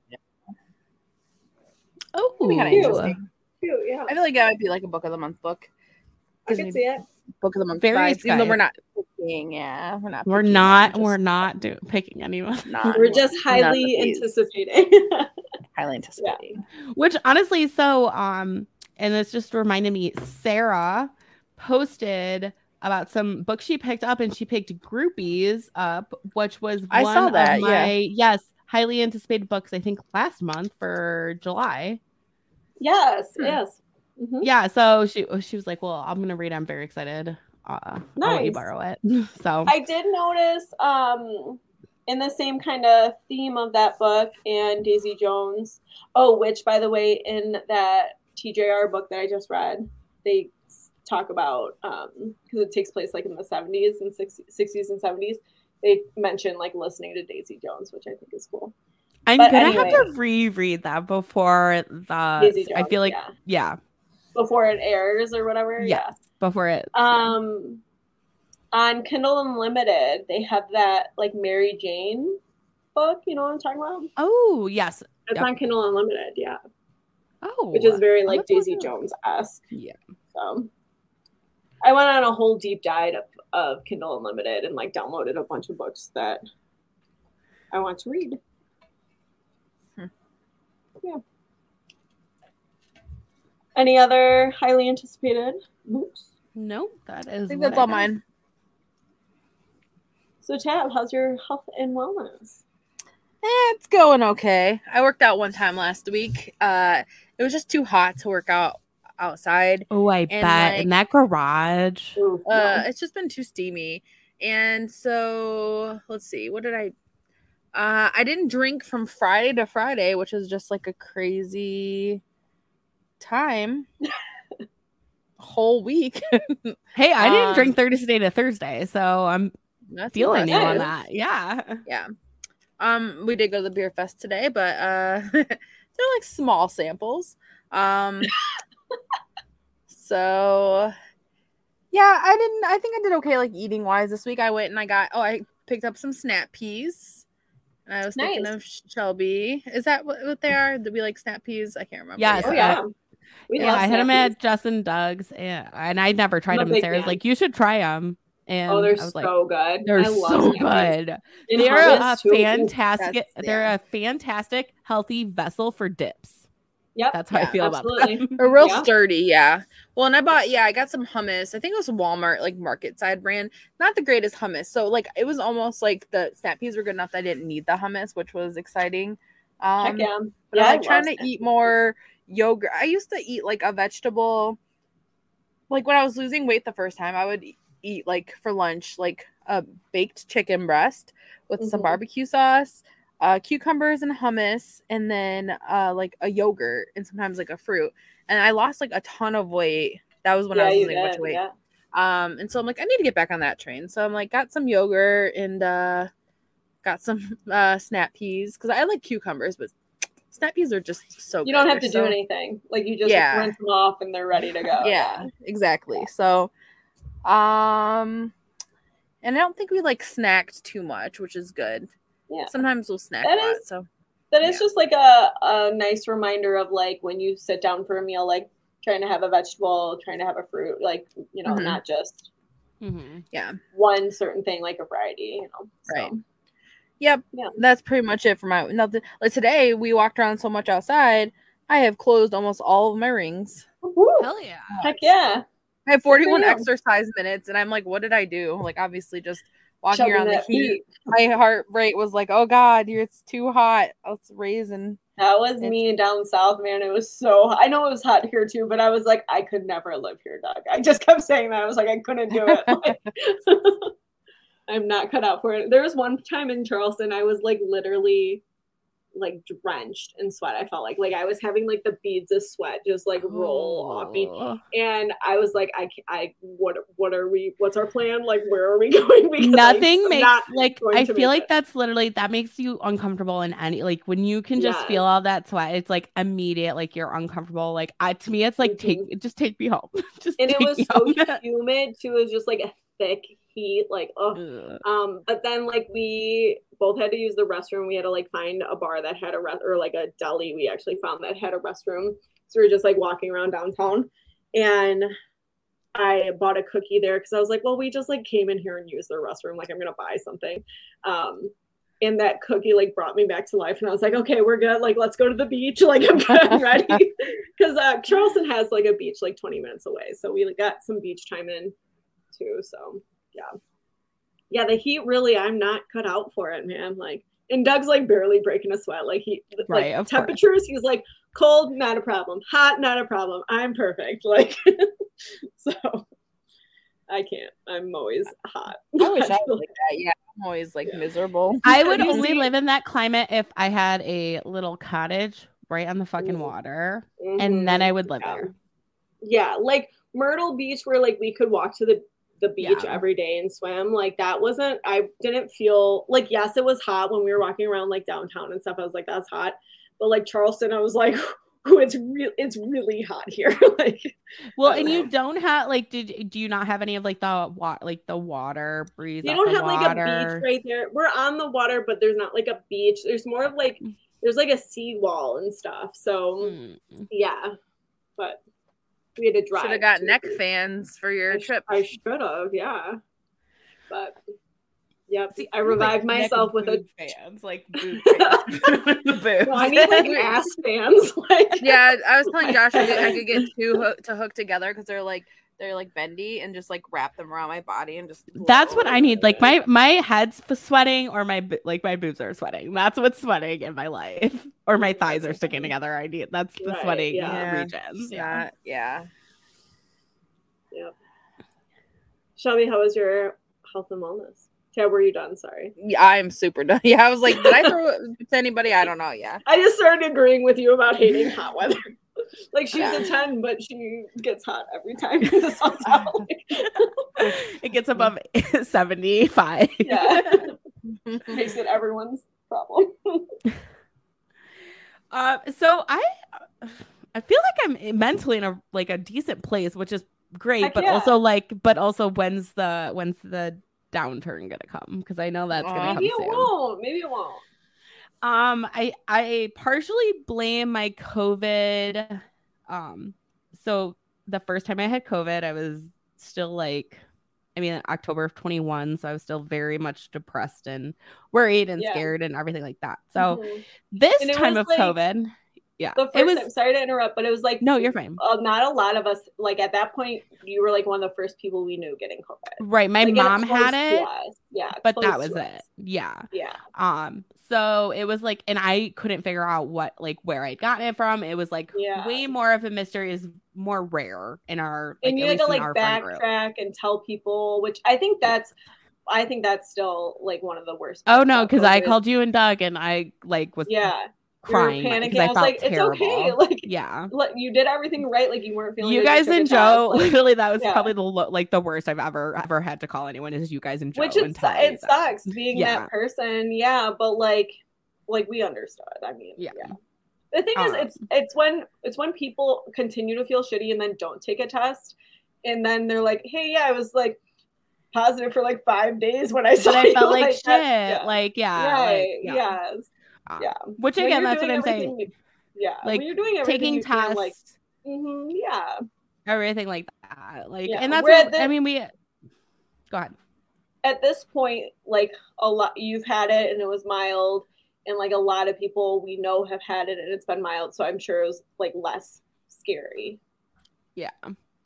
Oh, It'd be kind of Cute. interesting. Cute, yeah. I feel like that would be like a book of the month book. I Gives can see it. book of the month Very vibes, even though we're not picking. Yeah, we're not. we're picking, not. just We're not do- picking anyone. not- We're just highly anticipating. highly anticipating. Which honestly, so um, and this just reminded me, Sarah posted about some books she picked up, and she picked Groupies up, which was I saw that, of yeah. yes highly anticipated books. I think last month for July. yes, Hmm. yes. Mhm. Yeah, so she she was like, "Well, I'm gonna read. I'm very excited. Uh, I'll let you borrow it." So I did notice um in the same kind of theme of that book and Daisy Jones. Oh, which by the way, in that TJR book that I just read, they talk about um because it takes place like in the 70s and 60s, 60s and 70s. They mention like listening to Daisy Jones, which I think is cool. I'm but gonna have to reread that before the. Daisy Jones. I feel like yeah. yeah, before it airs or whatever. Yeah. before it. Um, on Kindle Unlimited, they have that like Mary Jane book. You know what I'm talking about? Oh yes. It's Yep. on Kindle Unlimited, yeah, Oh, which is very like Daisy. Jones esque. Yeah. So, I went on a whole deep dive of, of Kindle Unlimited and like downloaded a bunch of books that I want to read. Hmm. Yeah. Any other highly anticipated books? No, that is. I think what that's all have. mine. So, Tabb, how's your health and wellness? Eh, it's going okay. I worked out one time last week. Uh, it was just too hot to work out outside. Oh, I bet like- in that garage. Ooh, Uh, no. it's just been too steamy, and so let's see. What did I? Uh, I didn't drink from Friday to Friday, which is just like a crazy time. Whole week. Hey, I didn't Um, drink Thursday to Thursday, so I'm That's feeling you on that. Yeah. Yeah. Um, we did go to the beer fest today, but uh they're like small samples. Um so yeah, I didn't I think I did okay like eating wise this week. I went and I got oh I picked up some snap peas. And I was thinking of Shelby. Is that what, what they are? Did we like snap peas? I can't remember. Yes, Oh yet. yeah. We yeah, I had them at Justin Doug's, and, and I never tried them. And big Sarah's fan. like, you should try them. And Oh, they're I was like, so good. they're I love so snackies. good. In They're a hummus, too. Fantastic. That's- They're yeah. a fantastic, healthy vessel for dips. Yep. That's how I Yeah, feel about them. They're real Yeah. sturdy, yeah. Well, and I bought, yeah, I got some hummus. I think it was Walmart, like market side brand. Not the greatest hummus. So, like, it was almost like the snap peas were good enough that I didn't need the hummus, which was exciting. Um, Heck yeah. But Yeah, I'm I like trying love to eat more yogurt. I used to eat like a vegetable. Like when I was losing weight the first time, I would eat like for lunch, like a baked chicken breast with some Mhm. barbecue sauce, uh, cucumbers and hummus, and then uh, like a yogurt and sometimes like a fruit. And I lost like a ton of weight. That was when I was losing did. weight. Yeah. Um, and so I'm like, I need to get back on that train. So I'm like, got some yogurt and uh, got some uh, snap peas because I like cucumbers, but snap peas are just so. You don't good. have to They're do so- anything. Like you just Yeah. rinse them off and they're ready to go. Yeah, exactly. So, um, and I don't think we like snacked too much, which is good. Yeah. Sometimes we'll snack That a lot. is- So That is Yeah. just like a, a nice reminder of like when you sit down for a meal, like trying to have a vegetable, trying to have a fruit, like, you know, Mhm. not just mm-hmm. yeah one certain thing, like a variety, you know. So, Right. Yep. Yeah. That's pretty much it for my nothing. Like today, we walked around so much outside. I have closed almost all of my rings. Woo. Hell yeah. Heck yeah. I have 41 you. exercise minutes, and I'm like, what did I do? Like, obviously, just walking Shoving around the that heat. My heart rate was like, oh God, you're, it's too hot. It's raising. That was It's- me down south, man. It was so I know it was hot here too, but I was like, I could never live here, Doug. I just kept saying that. I was like, I couldn't do it. Like, I I'm not cut out for it. There was one time in Charleston, I was like literally like drenched in sweat. I felt like like I was having like the beads of sweat just like roll off me, Oh. and I was like, I, I, what, what are we? What's our plan? Like, where are we going? Because, Nothing I'm makes not like I feel like it. that's literally that makes you uncomfortable in any like when you can just Yes. feel all that sweat. It's like immediate, like you're uncomfortable. Like I to me, it's like mm-hmm. take just take me home. just and it was so home. humid too. It was just like a thick heat, like oh. Um, but then like we both had to use the restroom. We had to like find a bar that had a rest or like a deli. We actually found that had a restroom. So we were just like walking around downtown, and I bought a cookie there because I was like, well, we just like came in here and used their restroom. Like I'm gonna buy something. Um, and that cookie like brought me back to life, and I was like, okay, we're good. Like let's go to the beach. Like I'm I'm ready. Because uh, Charleston has like a beach like 20 minutes away, so we like, got some beach time in too. So yeah yeah, the heat really, I'm not cut out for it, man. Like, and Doug's like barely breaking a sweat. Like he, Right, like of course. temperatures, he's like cold, not a problem. Hot, not a problem. I'm perfect. Like, so I can't. I'm always hot. I wish I was like that. Yeah, I'm always like Yeah. miserable. I would only see- live in that climate if I had a little cottage right on the fucking Ooh. water, and then. I mm-hmm. would live Yeah. there. Yeah, like Myrtle Beach, where like we could walk to the the beach Yeah. every day and swim. Like that wasn't. I didn't feel like yes, it was hot when we were walking around like downtown and stuff. I was like, that's hot. But like Charleston, I was like, ooh, it's real. It's really hot here. like Well, and don't you don't have like did do you not have any of like the wa- like the water breeze? you don't have like a beach right there. We're on the water, but there's not like a beach. There's more of like Mm. there's like a seawall and stuff. So Mm. yeah, but we had to drive. Should have got to- neck fans for your I, sh- trip. I should have, yeah. But yep, See, I was, like, revived myself and with a. fans, like boob fans. the. No, I need like ass fans. Like yeah, I was telling Josh I could, I could get two hook, to hook together because they're like they're like bendy and just like wrap them around my body and just. That's what. I need. Like my my head's sweating, or my bo- like my boobs are sweating. That's what's sweating in my life, or my thighs are sticking together. I need that's the Right, sweating yeah. regions. Yeah, yeah. Shelby, how was your health and wellness? Tabb, were you done? Sorry. Yeah, I'm super done. Yeah, I was like, did I throw it to anybody? I don't know. Yeah. I just started agreeing with you about hating hot weather. Like she's a 10, but she gets hot every time the sun's out. It gets above seventy five. yeah. Makes it everyone's problem. Uh, so I I feel like I'm mentally in a like a decent place, which is great, Heck but yeah. also like but also when's the when's the downturn gonna come? Because I know that's gonna Aw. come Maybe it soon. won't. Maybe it won't. Um, I I partially blame my COVID. Um, so the first time I had COVID, I was still like, I mean, October of twenty one, so I was still very much depressed and worried and Yeah. scared and everything like that. So Mhm. this time of like, COVID, yeah, the first it was. time, sorry to interrupt, but it was like No, you're fine. uh, not a lot of us like at that point you were like one of the first people we knew getting COVID. Right, my Like, mom had it. Yeah, but that was it. us. Yeah. Yeah. Um, so it was like, and I couldn't figure out what, like, where I'd gotten it from. It was like Yeah. way more of a mystery, is more rare in our, like, and you had to like our friend group. backtrack and tell people, which I think that's I think that's still like one of the worst. Oh no, because I called you and Doug, and I like was Yeah. You crying panicking. because I, I was like, terrible. it's okay. Like yeah. like, you did everything right. Like you weren't feeling. You guys and Joe, like- literally, that was yeah. probably the lo- like the worst I've ever ever had to call anyone. Is you guys and Joe, which and it, su- telling me it that. sucks being Yeah. that person. Yeah, but like like we understood. I mean, Yeah. yeah. The thing is, Um, it's it's when it's when people continue to feel shitty and then don't take a test, and then they're like, "Hey, yeah, I was like positive for like five days when I saw But I you." felt like, shit. yeah. Like yeah, right, like, yes, Um, yeah. Which again, that's what I'm saying. Yeah, Like, when you're doing everything Taking you can, like, mhm, yeah. everything like that. Like, Yeah, and that's we're what the- I mean. We go ahead. At this point, like a lot, you've had it and it was mild, and like a lot of people we know have had it and it's been mild. So I'm sure it was like less scary. Yeah.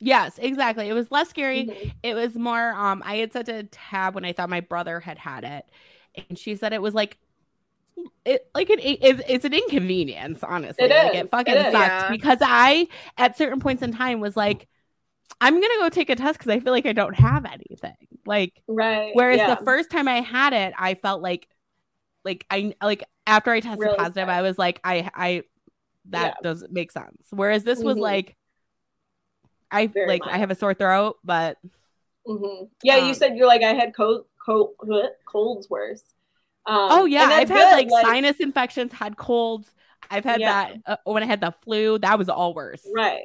Yes, exactly. It was less scary. Mhm. It was more. Um, I had said a Tabb when I thought my brother had had it, and she said it was like. It like it, it's, it's an inconvenience, honestly. It like it fucking It is. sucks Yeah. because I, at certain points in time, was like, I'm gonna go take a test because I feel like I don't have anything. Like Right. whereas yeah. the first time I had it, I felt like like I like after I tested Really positive, sick. I was like, I I that doesn't make sense. Whereas this was Mhm. like I Very like I have a sore throat, but Mhm. Yeah, you Um, said you're like I had cold, cold, colds worse. Um, oh yeah, I've that's had good, like, sinus infections, had colds. I've had Yeah. that uh, when I had the flu. That was all worse. right,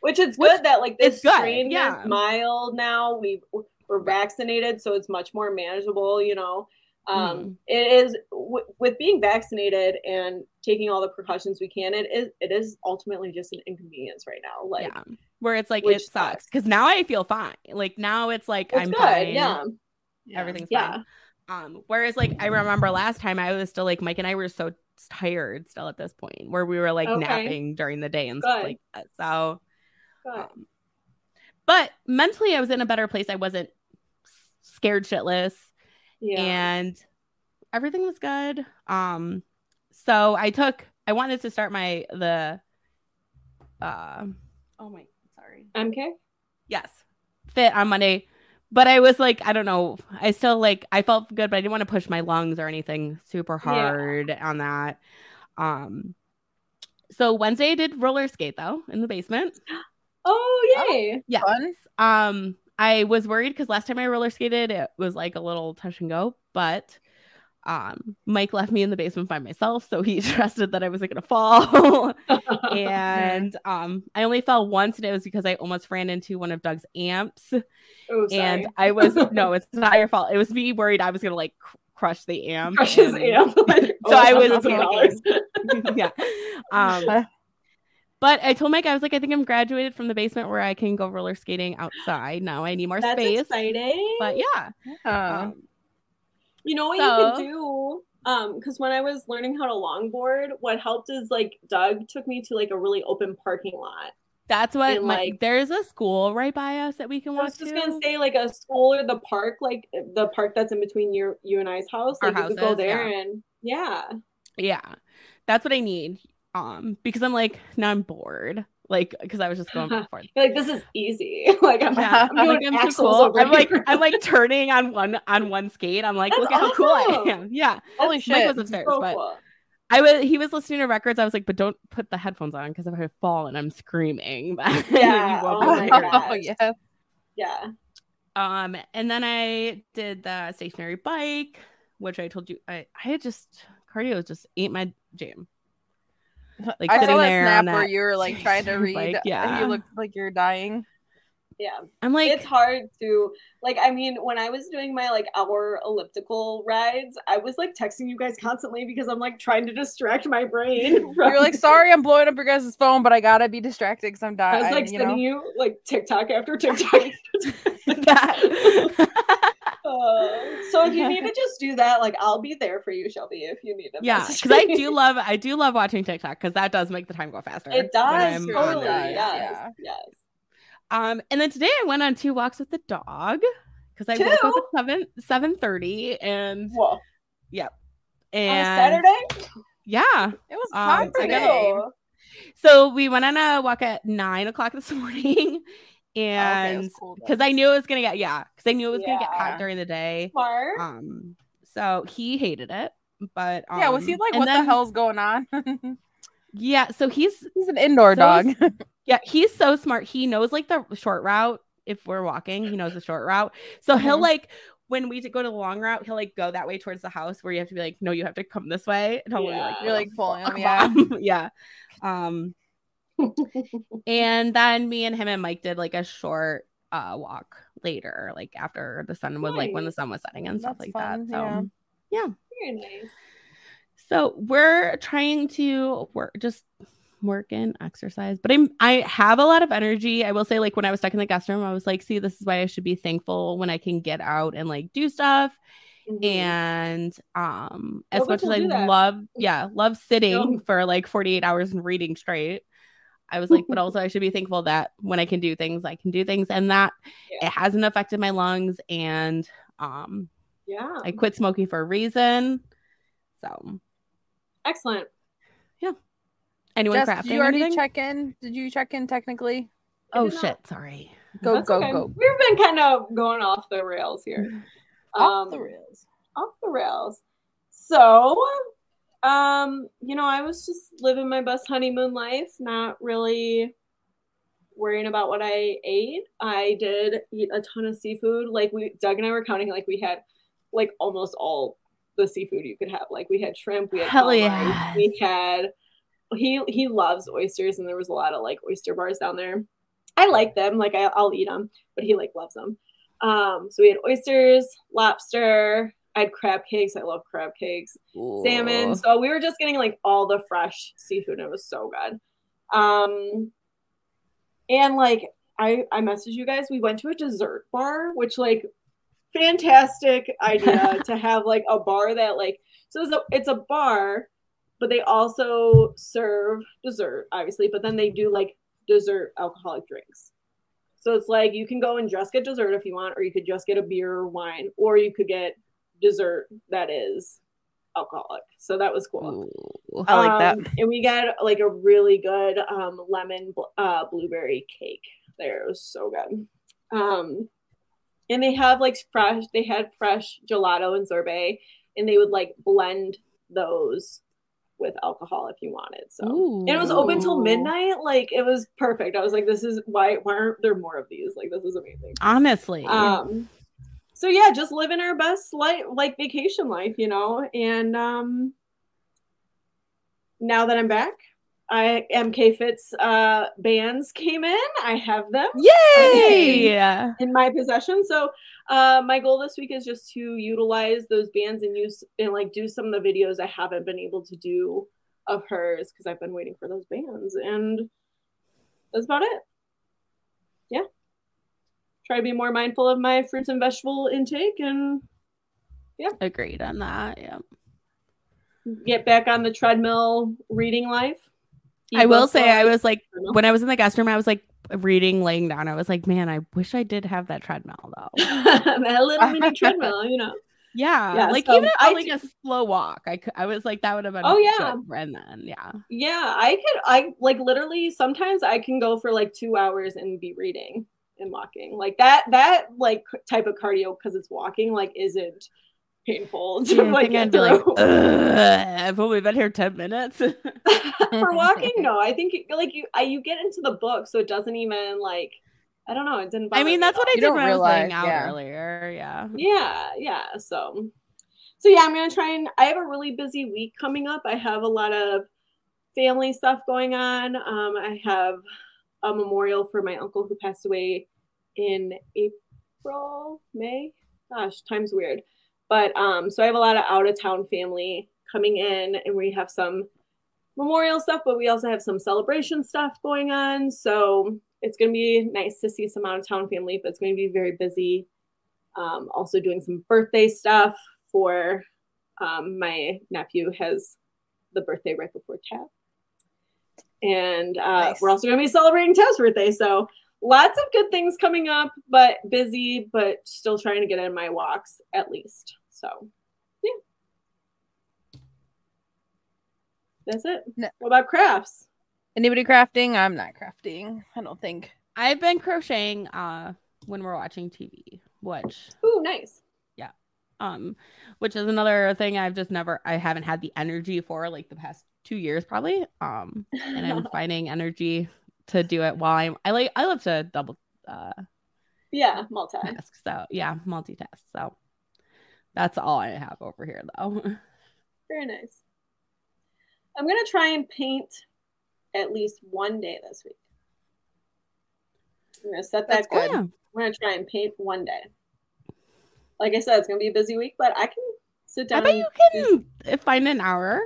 which is Which good that like this is good, strain yeah. is mild now. We we're vaccinated, so it's much more manageable. You know, um, Mhm. it is w- with being vaccinated and taking all the precautions we can. It is it is ultimately just an inconvenience right now. Like yeah, where it's like it sucks sucks. because now I feel fine. Like now it's like it's I'm good. fine. Yeah, everything's yeah. fine. Um, whereas like I remember last time I was still like Mike and I were so tired still at this point where we were like Okay. napping during the day and stuff like that. So, um, but mentally I was in a better place. I wasn't scared shitless yeah. and everything was good. Um, so I took I wanted to start my the uh oh my sorry MK. yes fit on monday but i was like i don't know i still like i felt good but i didn't want to push my lungs or anything super Yeah. hard on that um so wednesday i did roller skate though in the basement Oh yay! yes Fun. um i was worried because last time i roller skated it was like a little touch and go but um mike left me in the basement by myself so he trusted that i wasn't gonna fall and um i only fell once and it was because i almost ran into one of doug's amps oh, and. I was no, it's not your fault. It was me worried I was gonna like cr- crush the amp. crushes and- amp. Like, So I was panicking. yeah. Um, but I told Mike I was like, I think I'm graduated from the basement where I can go roller skating outside. Now I need more That's space. exciting. But yeah. Um, You know what So- you could do? Um, because when I was learning how to longboard, what helped is like Doug took me to like a really open parking lot. that's what And, my, like- there's a school right by us that we can I walk was just to. gonna say like a school or the park, like the park that's in between your you and I's house. Our Like you could go there yeah. and yeah. yeah. That's what I need. Um, because I'm like, now I'm bored. Like, because I was just going back and forth. You're like this is easy. like I'm, Yeah, I'm like, I'm so cool. I'm like. I'm like turning on one on one skate. I'm like, That's look at how cool I am. Yeah. Holy Mike shit. was upstairs, So but cool. I was he was listening to records. I was like, but don't put the headphones on because if I fall and I'm screaming, Yeah, oh be my able to hear God. oh yeah. Yeah. Um, and then I did the stationary bike, which I told you I I had just cardio just ain't my jam. Like I saw sitting that there snap on where you were like trying to read. bike, yeah. and you looked like you're dying. Yeah. I'm like, it's hard to like i mean when i was doing my like hour elliptical rides i was like texting you guys constantly because i'm like trying to distract my brain from, You're like, sorry, I'm blowing up your guys' phone, but I gotta be distracted because I'm dying. i was like you sending know? you like tiktok after tiktok Uh, so if you need to just do that like i'll be there for you shelby if you need to yeah, because I do love I do love watching TikTok because that does make the time go faster. it does on totally yes yeah. yes Um, and then today I went on two walks with the dog because I woke up at seven seven thirty and whoa yep. on And saturday yeah, It was Um, hot I today. so we went on a walk at nine o'clock this morning, Okay, and was cool, because I knew it was gonna get yeah, because I knew it was gonna get hot during the day. smart Um, so he hated it, but um, yeah, was he like, what then- the hell's going on? Yeah, so he's He's an indoor So dog. Yeah, he's so smart. He knows like the short route. If we're walking, he knows the short route. So he'll Mhm. like when we go to the long route, he'll like go that way towards the house where you have to be like, no, you have to come this way. And he'll be like, You're like pulling him, yeah. Yeah. Um, and then me and him and Mike did like a short uh walk later, like after the sun was like when the sun was setting and stuff That's like fun, that. So yeah. very nice so we're trying to work just work and exercise. But I'm I have a lot of energy. I will say, like when I was stuck in the guest room, I was like, see, this is why I should be thankful when I can get out and like do stuff. Mhm. And um as Well, much as I love, yeah, love sitting for like 48 hours and reading straight. I was like, but also I should be thankful that when I can do things, I can do things and that Yeah. it hasn't affected my lungs and um yeah I quit smoking for a reason. So excellent Yeah. anyone Jess, crafting did you already anything? check in? Did you check in technically? I Oh did not. shit, sorry. Go That's go okay. go. We've been kind of going off the rails here. Off the Um, rails. off the rails. So, um, you know, I was just living my best honeymoon life, not really worrying about what I ate. I did eat a ton of seafood. Like we Doug and I were counting like we had like almost all the seafood you could have. Like we had shrimp, we had Hell calamari, yeah. we had he he loves oysters and there was a lot of like oyster bars down there. I like them, like I, I'll eat them, but he like loves them. Um, so we had oysters, lobster. I had crab cakes. I love crab cakes salmon. So we were just getting like all the fresh seafood. And it was so good. Um, and like I I messaged you guys. We went to a dessert bar, which like fantastic idea to have like a bar that like so it's a it's a bar, but they also serve dessert, obviously. But then they do like dessert alcoholic drinks. So it's like you can go and just get dessert if you want, or you could just get a beer or wine, or you could get dessert that is alcoholic. So that was cool. Ooh, I like that. Um, And we got like a really good um, lemon uh, blueberry cake there. It was so good. Um, and they have like fresh, they had fresh gelato and sorbet, and they would like blend those with alcohol if you wanted. So and it was open till midnight. Like it was perfect. I was like, this is why why aren't there more of these? Like this is amazing. Honestly. Um, so yeah, just living our best life, like vacation life, you know. And um, now that I'm back, I MK Fit's uh, bands came in. I have them Yay! in my possession. So uh, my goal this week is just to utilize those bands and use and like do some of the videos I haven't been able to do of hers because I've been waiting for those bands, and that's about it. Try to be more mindful of my fruits and vegetable intake and yeah Agreed on that. Yeah. get back on the treadmill reading life. I will say I was like when I was in the guest room, I was like reading laying down. I was like, man, I wish I did have that treadmill though. a little mini treadmill, you know. Yeah. Yeah, like so even I like do- a slow walk. I could, I was like that would have been Oh, yeah. And then yeah. Yeah, I could. I like literally. Sometimes I can go for like two hours and be reading and walking. Like that. That like type of cardio because it's walking. Like isn't painful to Yeah, like, I'd be like, i've only been here 10 minutes. for walking. No, I think like you. I, you get into the book, so it doesn't even like. I don't know. It didn't. I mean, that's what I all. Did don't when I was laying out yeah. earlier. Yeah. Yeah, yeah. So, so yeah, I'm gonna try and. I have a really busy week coming up. I have a lot of family stuff going on. Um, I have a memorial for my uncle who passed away in April, May. Gosh, time's weird. But um, so I have a lot of out of town family coming in, and we have some memorial stuff, but we also have some celebration stuff going on. So it's gonna be nice to see some out of town family, but it's going to be very busy um, also doing some birthday stuff for um, my nephew has the birthday right before Tabb. And uh, Nice. we're also going to be celebrating Tabb's birthday. So lots of good things coming up, but busy, but still trying to get in my walks at least. So yeah. That's it. No. What about crafts? Anybody crafting? I'm not crafting. I don't think. I've been crocheting uh when we're watching TV, which Ooh, nice. Yeah. Um which is another thing I've just never I haven't had the energy for like the past 2 years probably. Um and I'm finding energy to do it while I'm I like I love to double uh yeah, multitask. So, yeah, multitask. So that's all I have over here though. Very nice. I'm gonna try and paint at least one day this week. I'm gonna set that That's goal. good. I'm gonna try and paint one day. Like I said, it's gonna be a busy week, but I can sit down. I bet you can find an hour.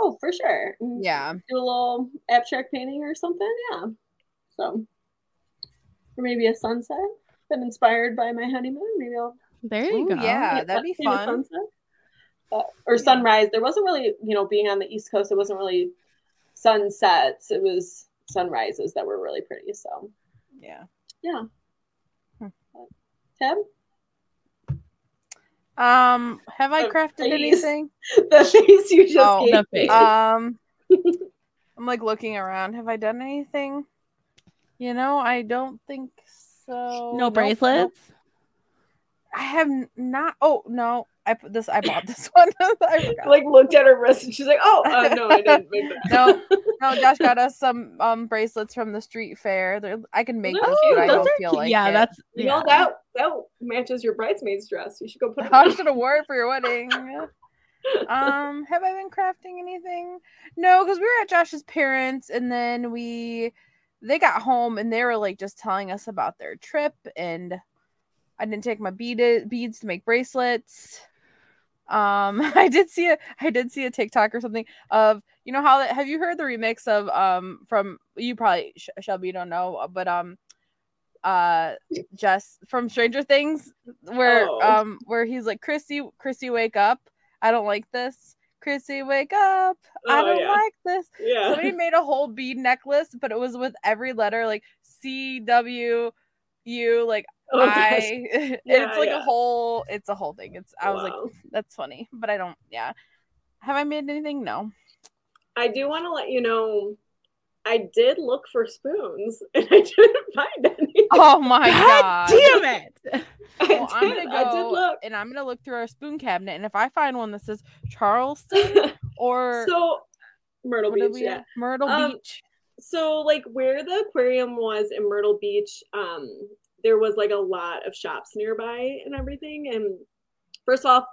Oh, for sure. Mm, Yeah. Do a little abstract painting or something. Yeah. So, or maybe a sunset. Been inspired by my honeymoon. Maybe I'll There you Ooh, go. yeah, that'd be fun. sunset. Uh, or sunrise. There wasn't really, you know, being on the East Coast, it wasn't really sunsets. It was sunrises that were really pretty. So, Yeah. yeah. Hmm. Tabb? Um, have I The crafted face. anything? the face you just Oh, gave the me. face. Um, I'm like looking around. Have I done anything? You know, I don't think So No bracelets. nope. I have not. Oh no, I put this. I bought this one. I like looked at her wrist and she's like, "Oh, uh, no, I didn't make that." No, no, Josh got us some um bracelets from the street fair. They're, I can make Those those, but I don't are feel like yeah, it. that's You yeah. know that that matches your bridesmaid's dress. You should go put it I on. should have wore it for your wedding. um, have I been crafting anything? No, because we were at Josh's parents, and then we they got home and they were like just telling us about their trip, and I didn't take my bead beads to make bracelets. Um, I did see a I did see a TikTok or something of you know how that have you heard the remix of um from you probably Sh- Shelby you don't know but um uh Jess from Stranger Things where Oh. um where he's like Chrissy Chrissy wake up I don't like this Chrissy wake up I Oh, don't yeah. like this Yeah. somebody made a whole bead necklace but it was with every letter like C W U like Oh. I Yeah, it's like yeah. a whole it's a whole thing it's I was like that's funny but I don't yeah have I made anything no I do want to let you know, I did look for spoons and I didn't find any. oh my God, god, damn it! I Well, I'm did. gonna I did look. and I'm gonna look through our spoon cabinet, and if I find one that says Charleston or so Myrtle Beach, we yeah. Myrtle Um, Beach, So like where the aquarium was in Myrtle Beach, um, there was like a lot of shops nearby and everything. And first off,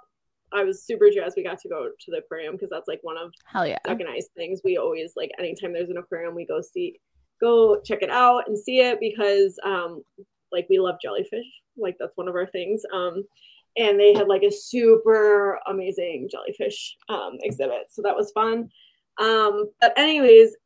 I was super jazzed we got to go to the aquarium because that's like one of Hell yeah. organized things. We always like anytime there's an aquarium, we go see, go check it out and see it because um, like we love jellyfish. Like that's one of our things. Um, and they had like a super amazing jellyfish um, exhibit, so that was fun. Um, but anyways,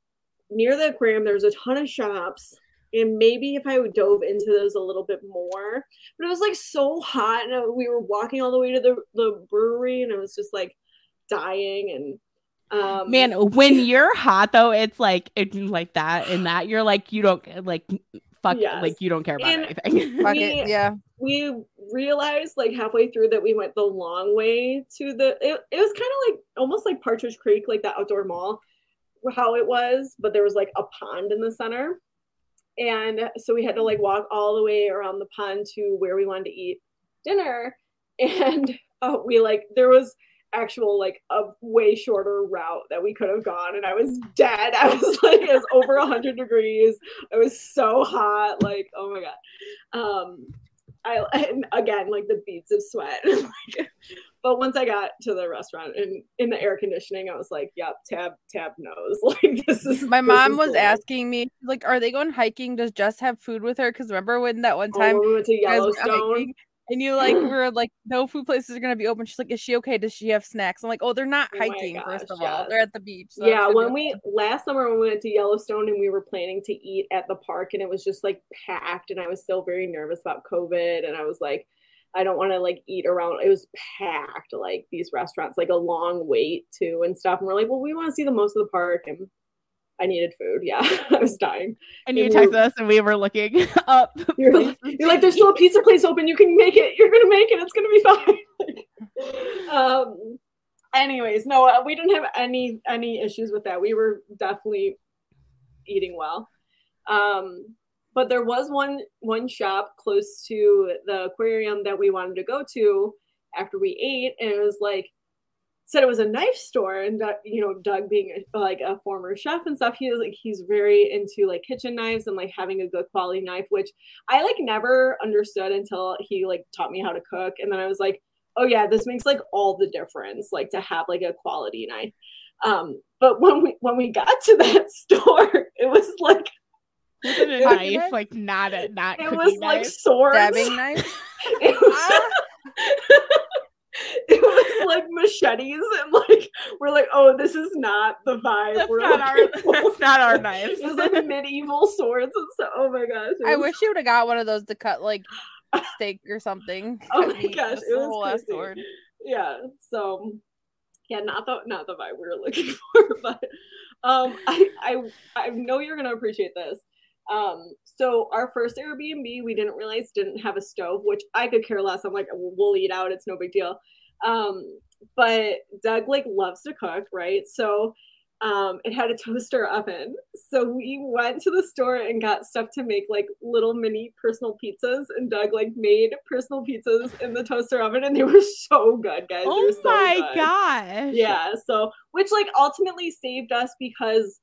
near the aquarium, there's a ton of shops. And maybe if I would dove into those a little bit more, but it was like so hot, and we were walking all the way to the, the brewery, and it was just like dying. And um, Man, when you're hot though, it's like it's like that and that you're like you don't like fuck Yes. like you don't care about And- anything. Fuck we- it, yeah. we realized like halfway through that we went the long way to the it, it was kind of like almost like partridge creek like the outdoor mall how it was but there was like a pond in the center and so we had to like walk all the way around the pond to where we wanted to eat dinner. And uh, we like there was actual like a way shorter route that we could have gone and i was dead. I was like it was over 100 degrees. It was so hot like oh my god. Um I and again like the beads of sweat. like, but once I got to the restaurant and in the air conditioning, I was like, "Yep, Tabb Tabb knows." Like this is. My this mom is was way. asking me like, "Are they going hiking? Does Jess have food with her?" Because remember when that one time when we went to you guys were Yellowstone. and you like we were like, "No food places are gonna be open." She's like, "Is she okay? Does she have snacks?" I'm like, "Oh, they're not Oh hiking. first gosh, of all, they're at the beach." so yeah, when we last summer when we went to Yellowstone and we were planning to eat at the park and it was just like packed and I was still very nervous about COVID and I was like, I don't want to like eat around. It was packed, like these restaurants, like a long wait too and stuff. And we're like, well, we want to see the most of the park and I needed food. Yeah, I was dying. and you and text we're- us and we were looking up. You're like, you're like, there's still a pizza place open. You can make it. You're gonna make it. It's gonna be fine. Um. Anyways, no, uh, we didn't have any any issues with that. We were definitely eating well. Um, but there was one one shop close to the aquarium that we wanted to go to after we ate, and it was like said it was a knife store and you know doug being a, like a former chef and stuff he was like he's very into like kitchen knives and like having a good quality knife which i like never understood until he like taught me how to cook and then i was like oh yeah this makes like all the difference like to have like a quality knife. Um but when we when we got to that store it was like Was it a It- knife? knife? Like not a not it cooking was like knife? swords stabbing knife. it was, it was like machetes and like we're like oh this is not the vibe That's we're not our for. that's not our knives. it was like medieval swords and stuff oh my gosh I was- wish you would have got one of those to cut like steak or something. Oh Cut my meat, gosh, it was crazy. sword. yeah so yeah not the not the vibe we were looking for but um i i i know you're gonna appreciate this um so our first airbnb we didn't realize didn't have a stove which i could care less i'm like we'll, eat out it's no big deal um but doug like loves to cook right so um, it had a toaster oven. So we went to the store and got stuff to make like little mini personal pizzas. And Doug like made personal pizzas in the toaster oven, and they were so good, guys. they Oh were so my good. gosh. Yeah. So which like ultimately saved us because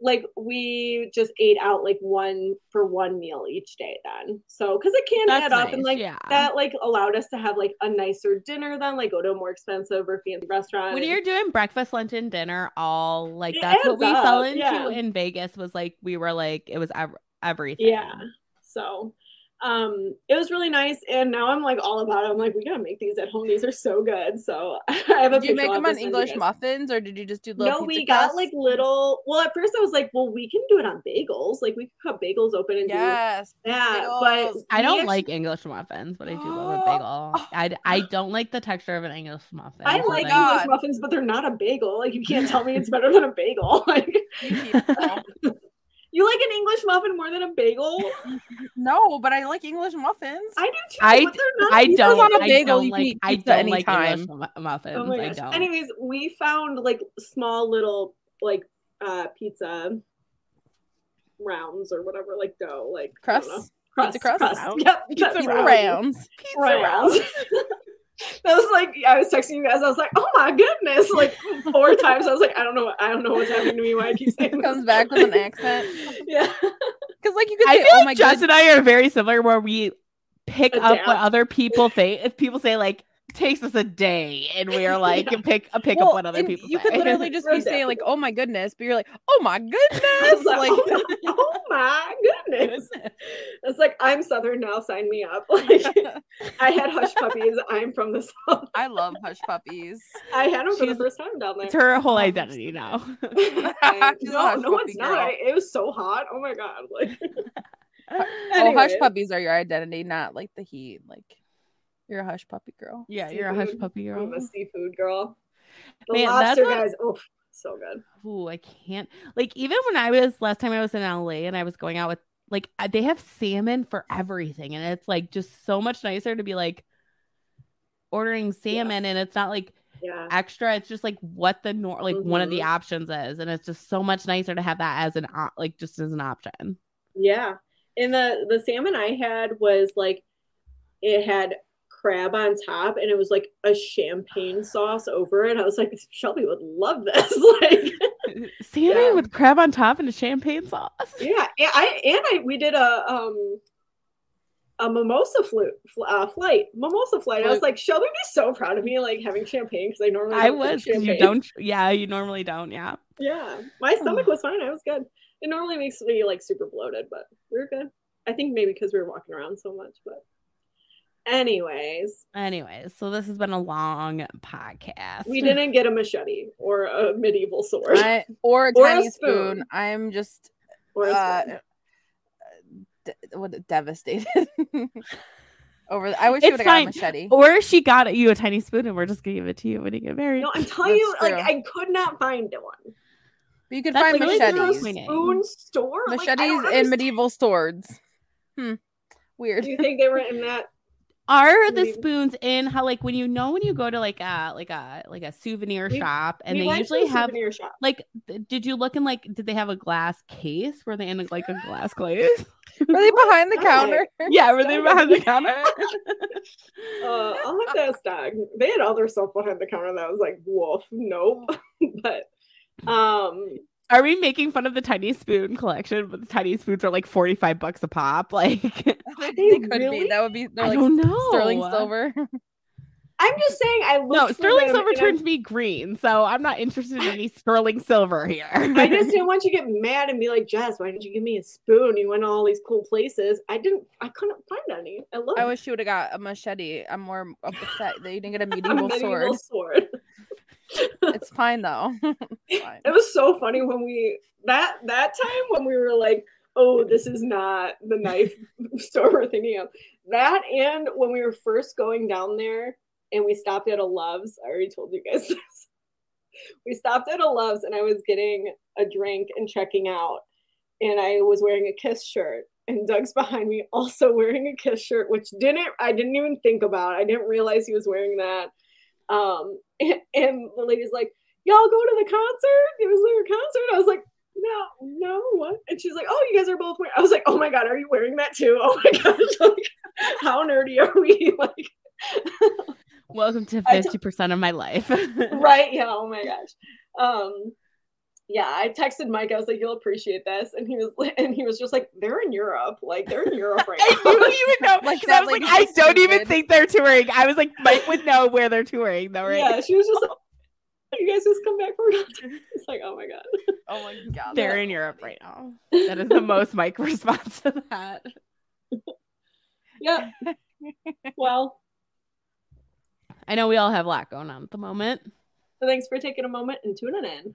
like we just ate out like one for one meal each day then. So because it can That's add up and like yeah. that like allowed us to have like a nicer dinner then, like go to a more expensive or fancy restaurant. When you're doing breakfast, lunch, and dinner, all like It that's what we fell into yeah. in Vegas. Was like we were like it was ev- everything. Yeah. So um it was really nice and now I'm like all about it. I'm like, we gotta make these at home. These are so good. So I have a Did you make them on to send you English muffins or did you just do little No, we pizza got like little well at first I was like, well, we can do it on bagels. Like we could cut bagels open and yes. do that. bagels. But I don't actu- like English muffins, but I do love a bagel. I, I don't like the texture of an English muffin. I like then- God. English muffins, but they're not a bagel. Like you can't tell me it's better than a bagel. Like You like an English muffin more than a bagel? no, but I like English muffins. I do too. I- but. I don't. on a not- I bagel, don't you can like. eat I don't like. English muffins. Oh my I gosh. don't. Anyways, we found like small little like uh pizza rounds or whatever, like dough, like I don't know. Crusts. crust, crust? crust. Rounds? Yep, Pizza that's Pizza right. rounds. rounds. that was like I was texting you guys. I was like, "Oh my goodness!" Like four times. I was like, "I don't know. I don't know what's happening to me. Why I keep saying this." Comes back with an accent. Yeah. Because like you could I say, feel oh like my Jess god, and I are very similar, where we pick up what other people say. If people say like takes us a day, and we are like Yeah. pick a pick Well, up what other people You say. could literally just be saying like, "Oh my goodness," but you're like, "Oh my goodness!" like, like, oh, my, oh my goodness. It's like I'm Southern now. Sign me up. Like I had hush puppies. I'm from the South. I love hush puppies. I had them for the first time down there. it's her whole oh, identity now. I- no, no, puppy it's not. I, it was so hot. Oh my god! Like, Oh, hush puppies are your identity, not like the heat. Like you're a hush puppy girl. yeah, you're a hush puppy girl. I'm a seafood girl. The Man, that's lobster what- guys. Oh, so good. Ooh, I can't. Like even when I was last time I was in LA and I was going out with like they have salmon for everything, and it's like just so much nicer to be like ordering salmon, and it's not like Yeah. extra. It's just like what the nor like one of the Mhm. options is, and it's just so much nicer to have that as an op- like just as an option. Yeah. And the the salmon I had was like it had crab on top and it was like a champagne sauce over it. I was like, Shelby would love this. like Salmon Yeah. with crab on top and a champagne sauce. yeah. And I and I we did a um a mimosa flute uh, flight mimosa flight. I was like, Shelby would be so proud of me like having champagne because I normally I was you don't. Yeah, you normally don't. Yeah. Yeah, my stomach was fine. I was good. It normally makes me like super bloated, but we are good. I think maybe because we were walking around so much. But, anyways, Anyways, so this has been a long podcast. we didn't get a machete or a medieval sword I, or a Or a tiny spoon. spoon. I'm just or a uh, de- what devastated. Over, the, I wish you would have got a machete. Or she got you a tiny spoon, and we're just gonna give it to you when you get married. No, I'm telling you, That's like. I could not find one. But you could That's find really machetes. Spoon store, Like, Machetes don't and medieval swords. Hmm. Weird. Do you think they were in that? Are the spoons in how like when you know when you go to like a like a like a souvenir We- shop and they usually have shop. like did you look in like did they have a glass case? Were they in like a glass case? Were they behind the Stop counter? yeah, were they behind the counter? Uh, I'll have to ask Doug. They had other stuff behind the counter that was like, woof, nope. but um Are we making fun of the tiny spoon collection? But the tiny spoons are like forty five bucks a pop. Like they, they could really? be. That would be. They're I like don't know. sterling silver. I'm just saying I looked No, for sterling them silver and I- turns me green, so I'm not interested in any sterling silver here. I just didn't want you to get mad and be like, Jess, why didn't you give me a spoon? You went to all these cool places. I didn't I couldn't find any. I love I wish you would have got a machete. I'm more upset that you didn't get a a medieval, medieval sword. sword. It's fine though. Fine. It was so funny when we that that time when we were like, oh, this is not the knife store we're thinking of. That and when we were first going down there and we stopped at a Love's. I already told you guys this. We stopped at a Love's and I was getting a drink and checking out. And I was wearing a kiss shirt. And Doug's behind me also wearing a kiss shirt, which didn't I didn't even think about. I didn't realize he was wearing that. Um and, and the lady's like, y'all go to the concert? It was their concert. I was like, no, no, what? And she's like, oh, you guys are both wearing. I was like, oh my god, are you wearing that too? Oh my gosh, like, how nerdy are we? Like, Welcome to fifty percent of my life. right? Yeah. Oh my gosh. Um, yeah, I texted Mike. I was like, "You'll appreciate this," and he was, and he was just like, "They're in Europe. Like, they're in Europe right now." I now." didn't even know. Like, 'cause that I was like, I so don't even think they're touring. I was like, Mike would know where they're touring, though, right? Yeah, she was just like, "You guys just come back for a concert." It's like, oh my god. Oh my god. They're in Europe right now. That is the most Mike response to that. Yeah. Well, I know we all have a lot going on at the moment. so thanks for taking a moment and tuning in.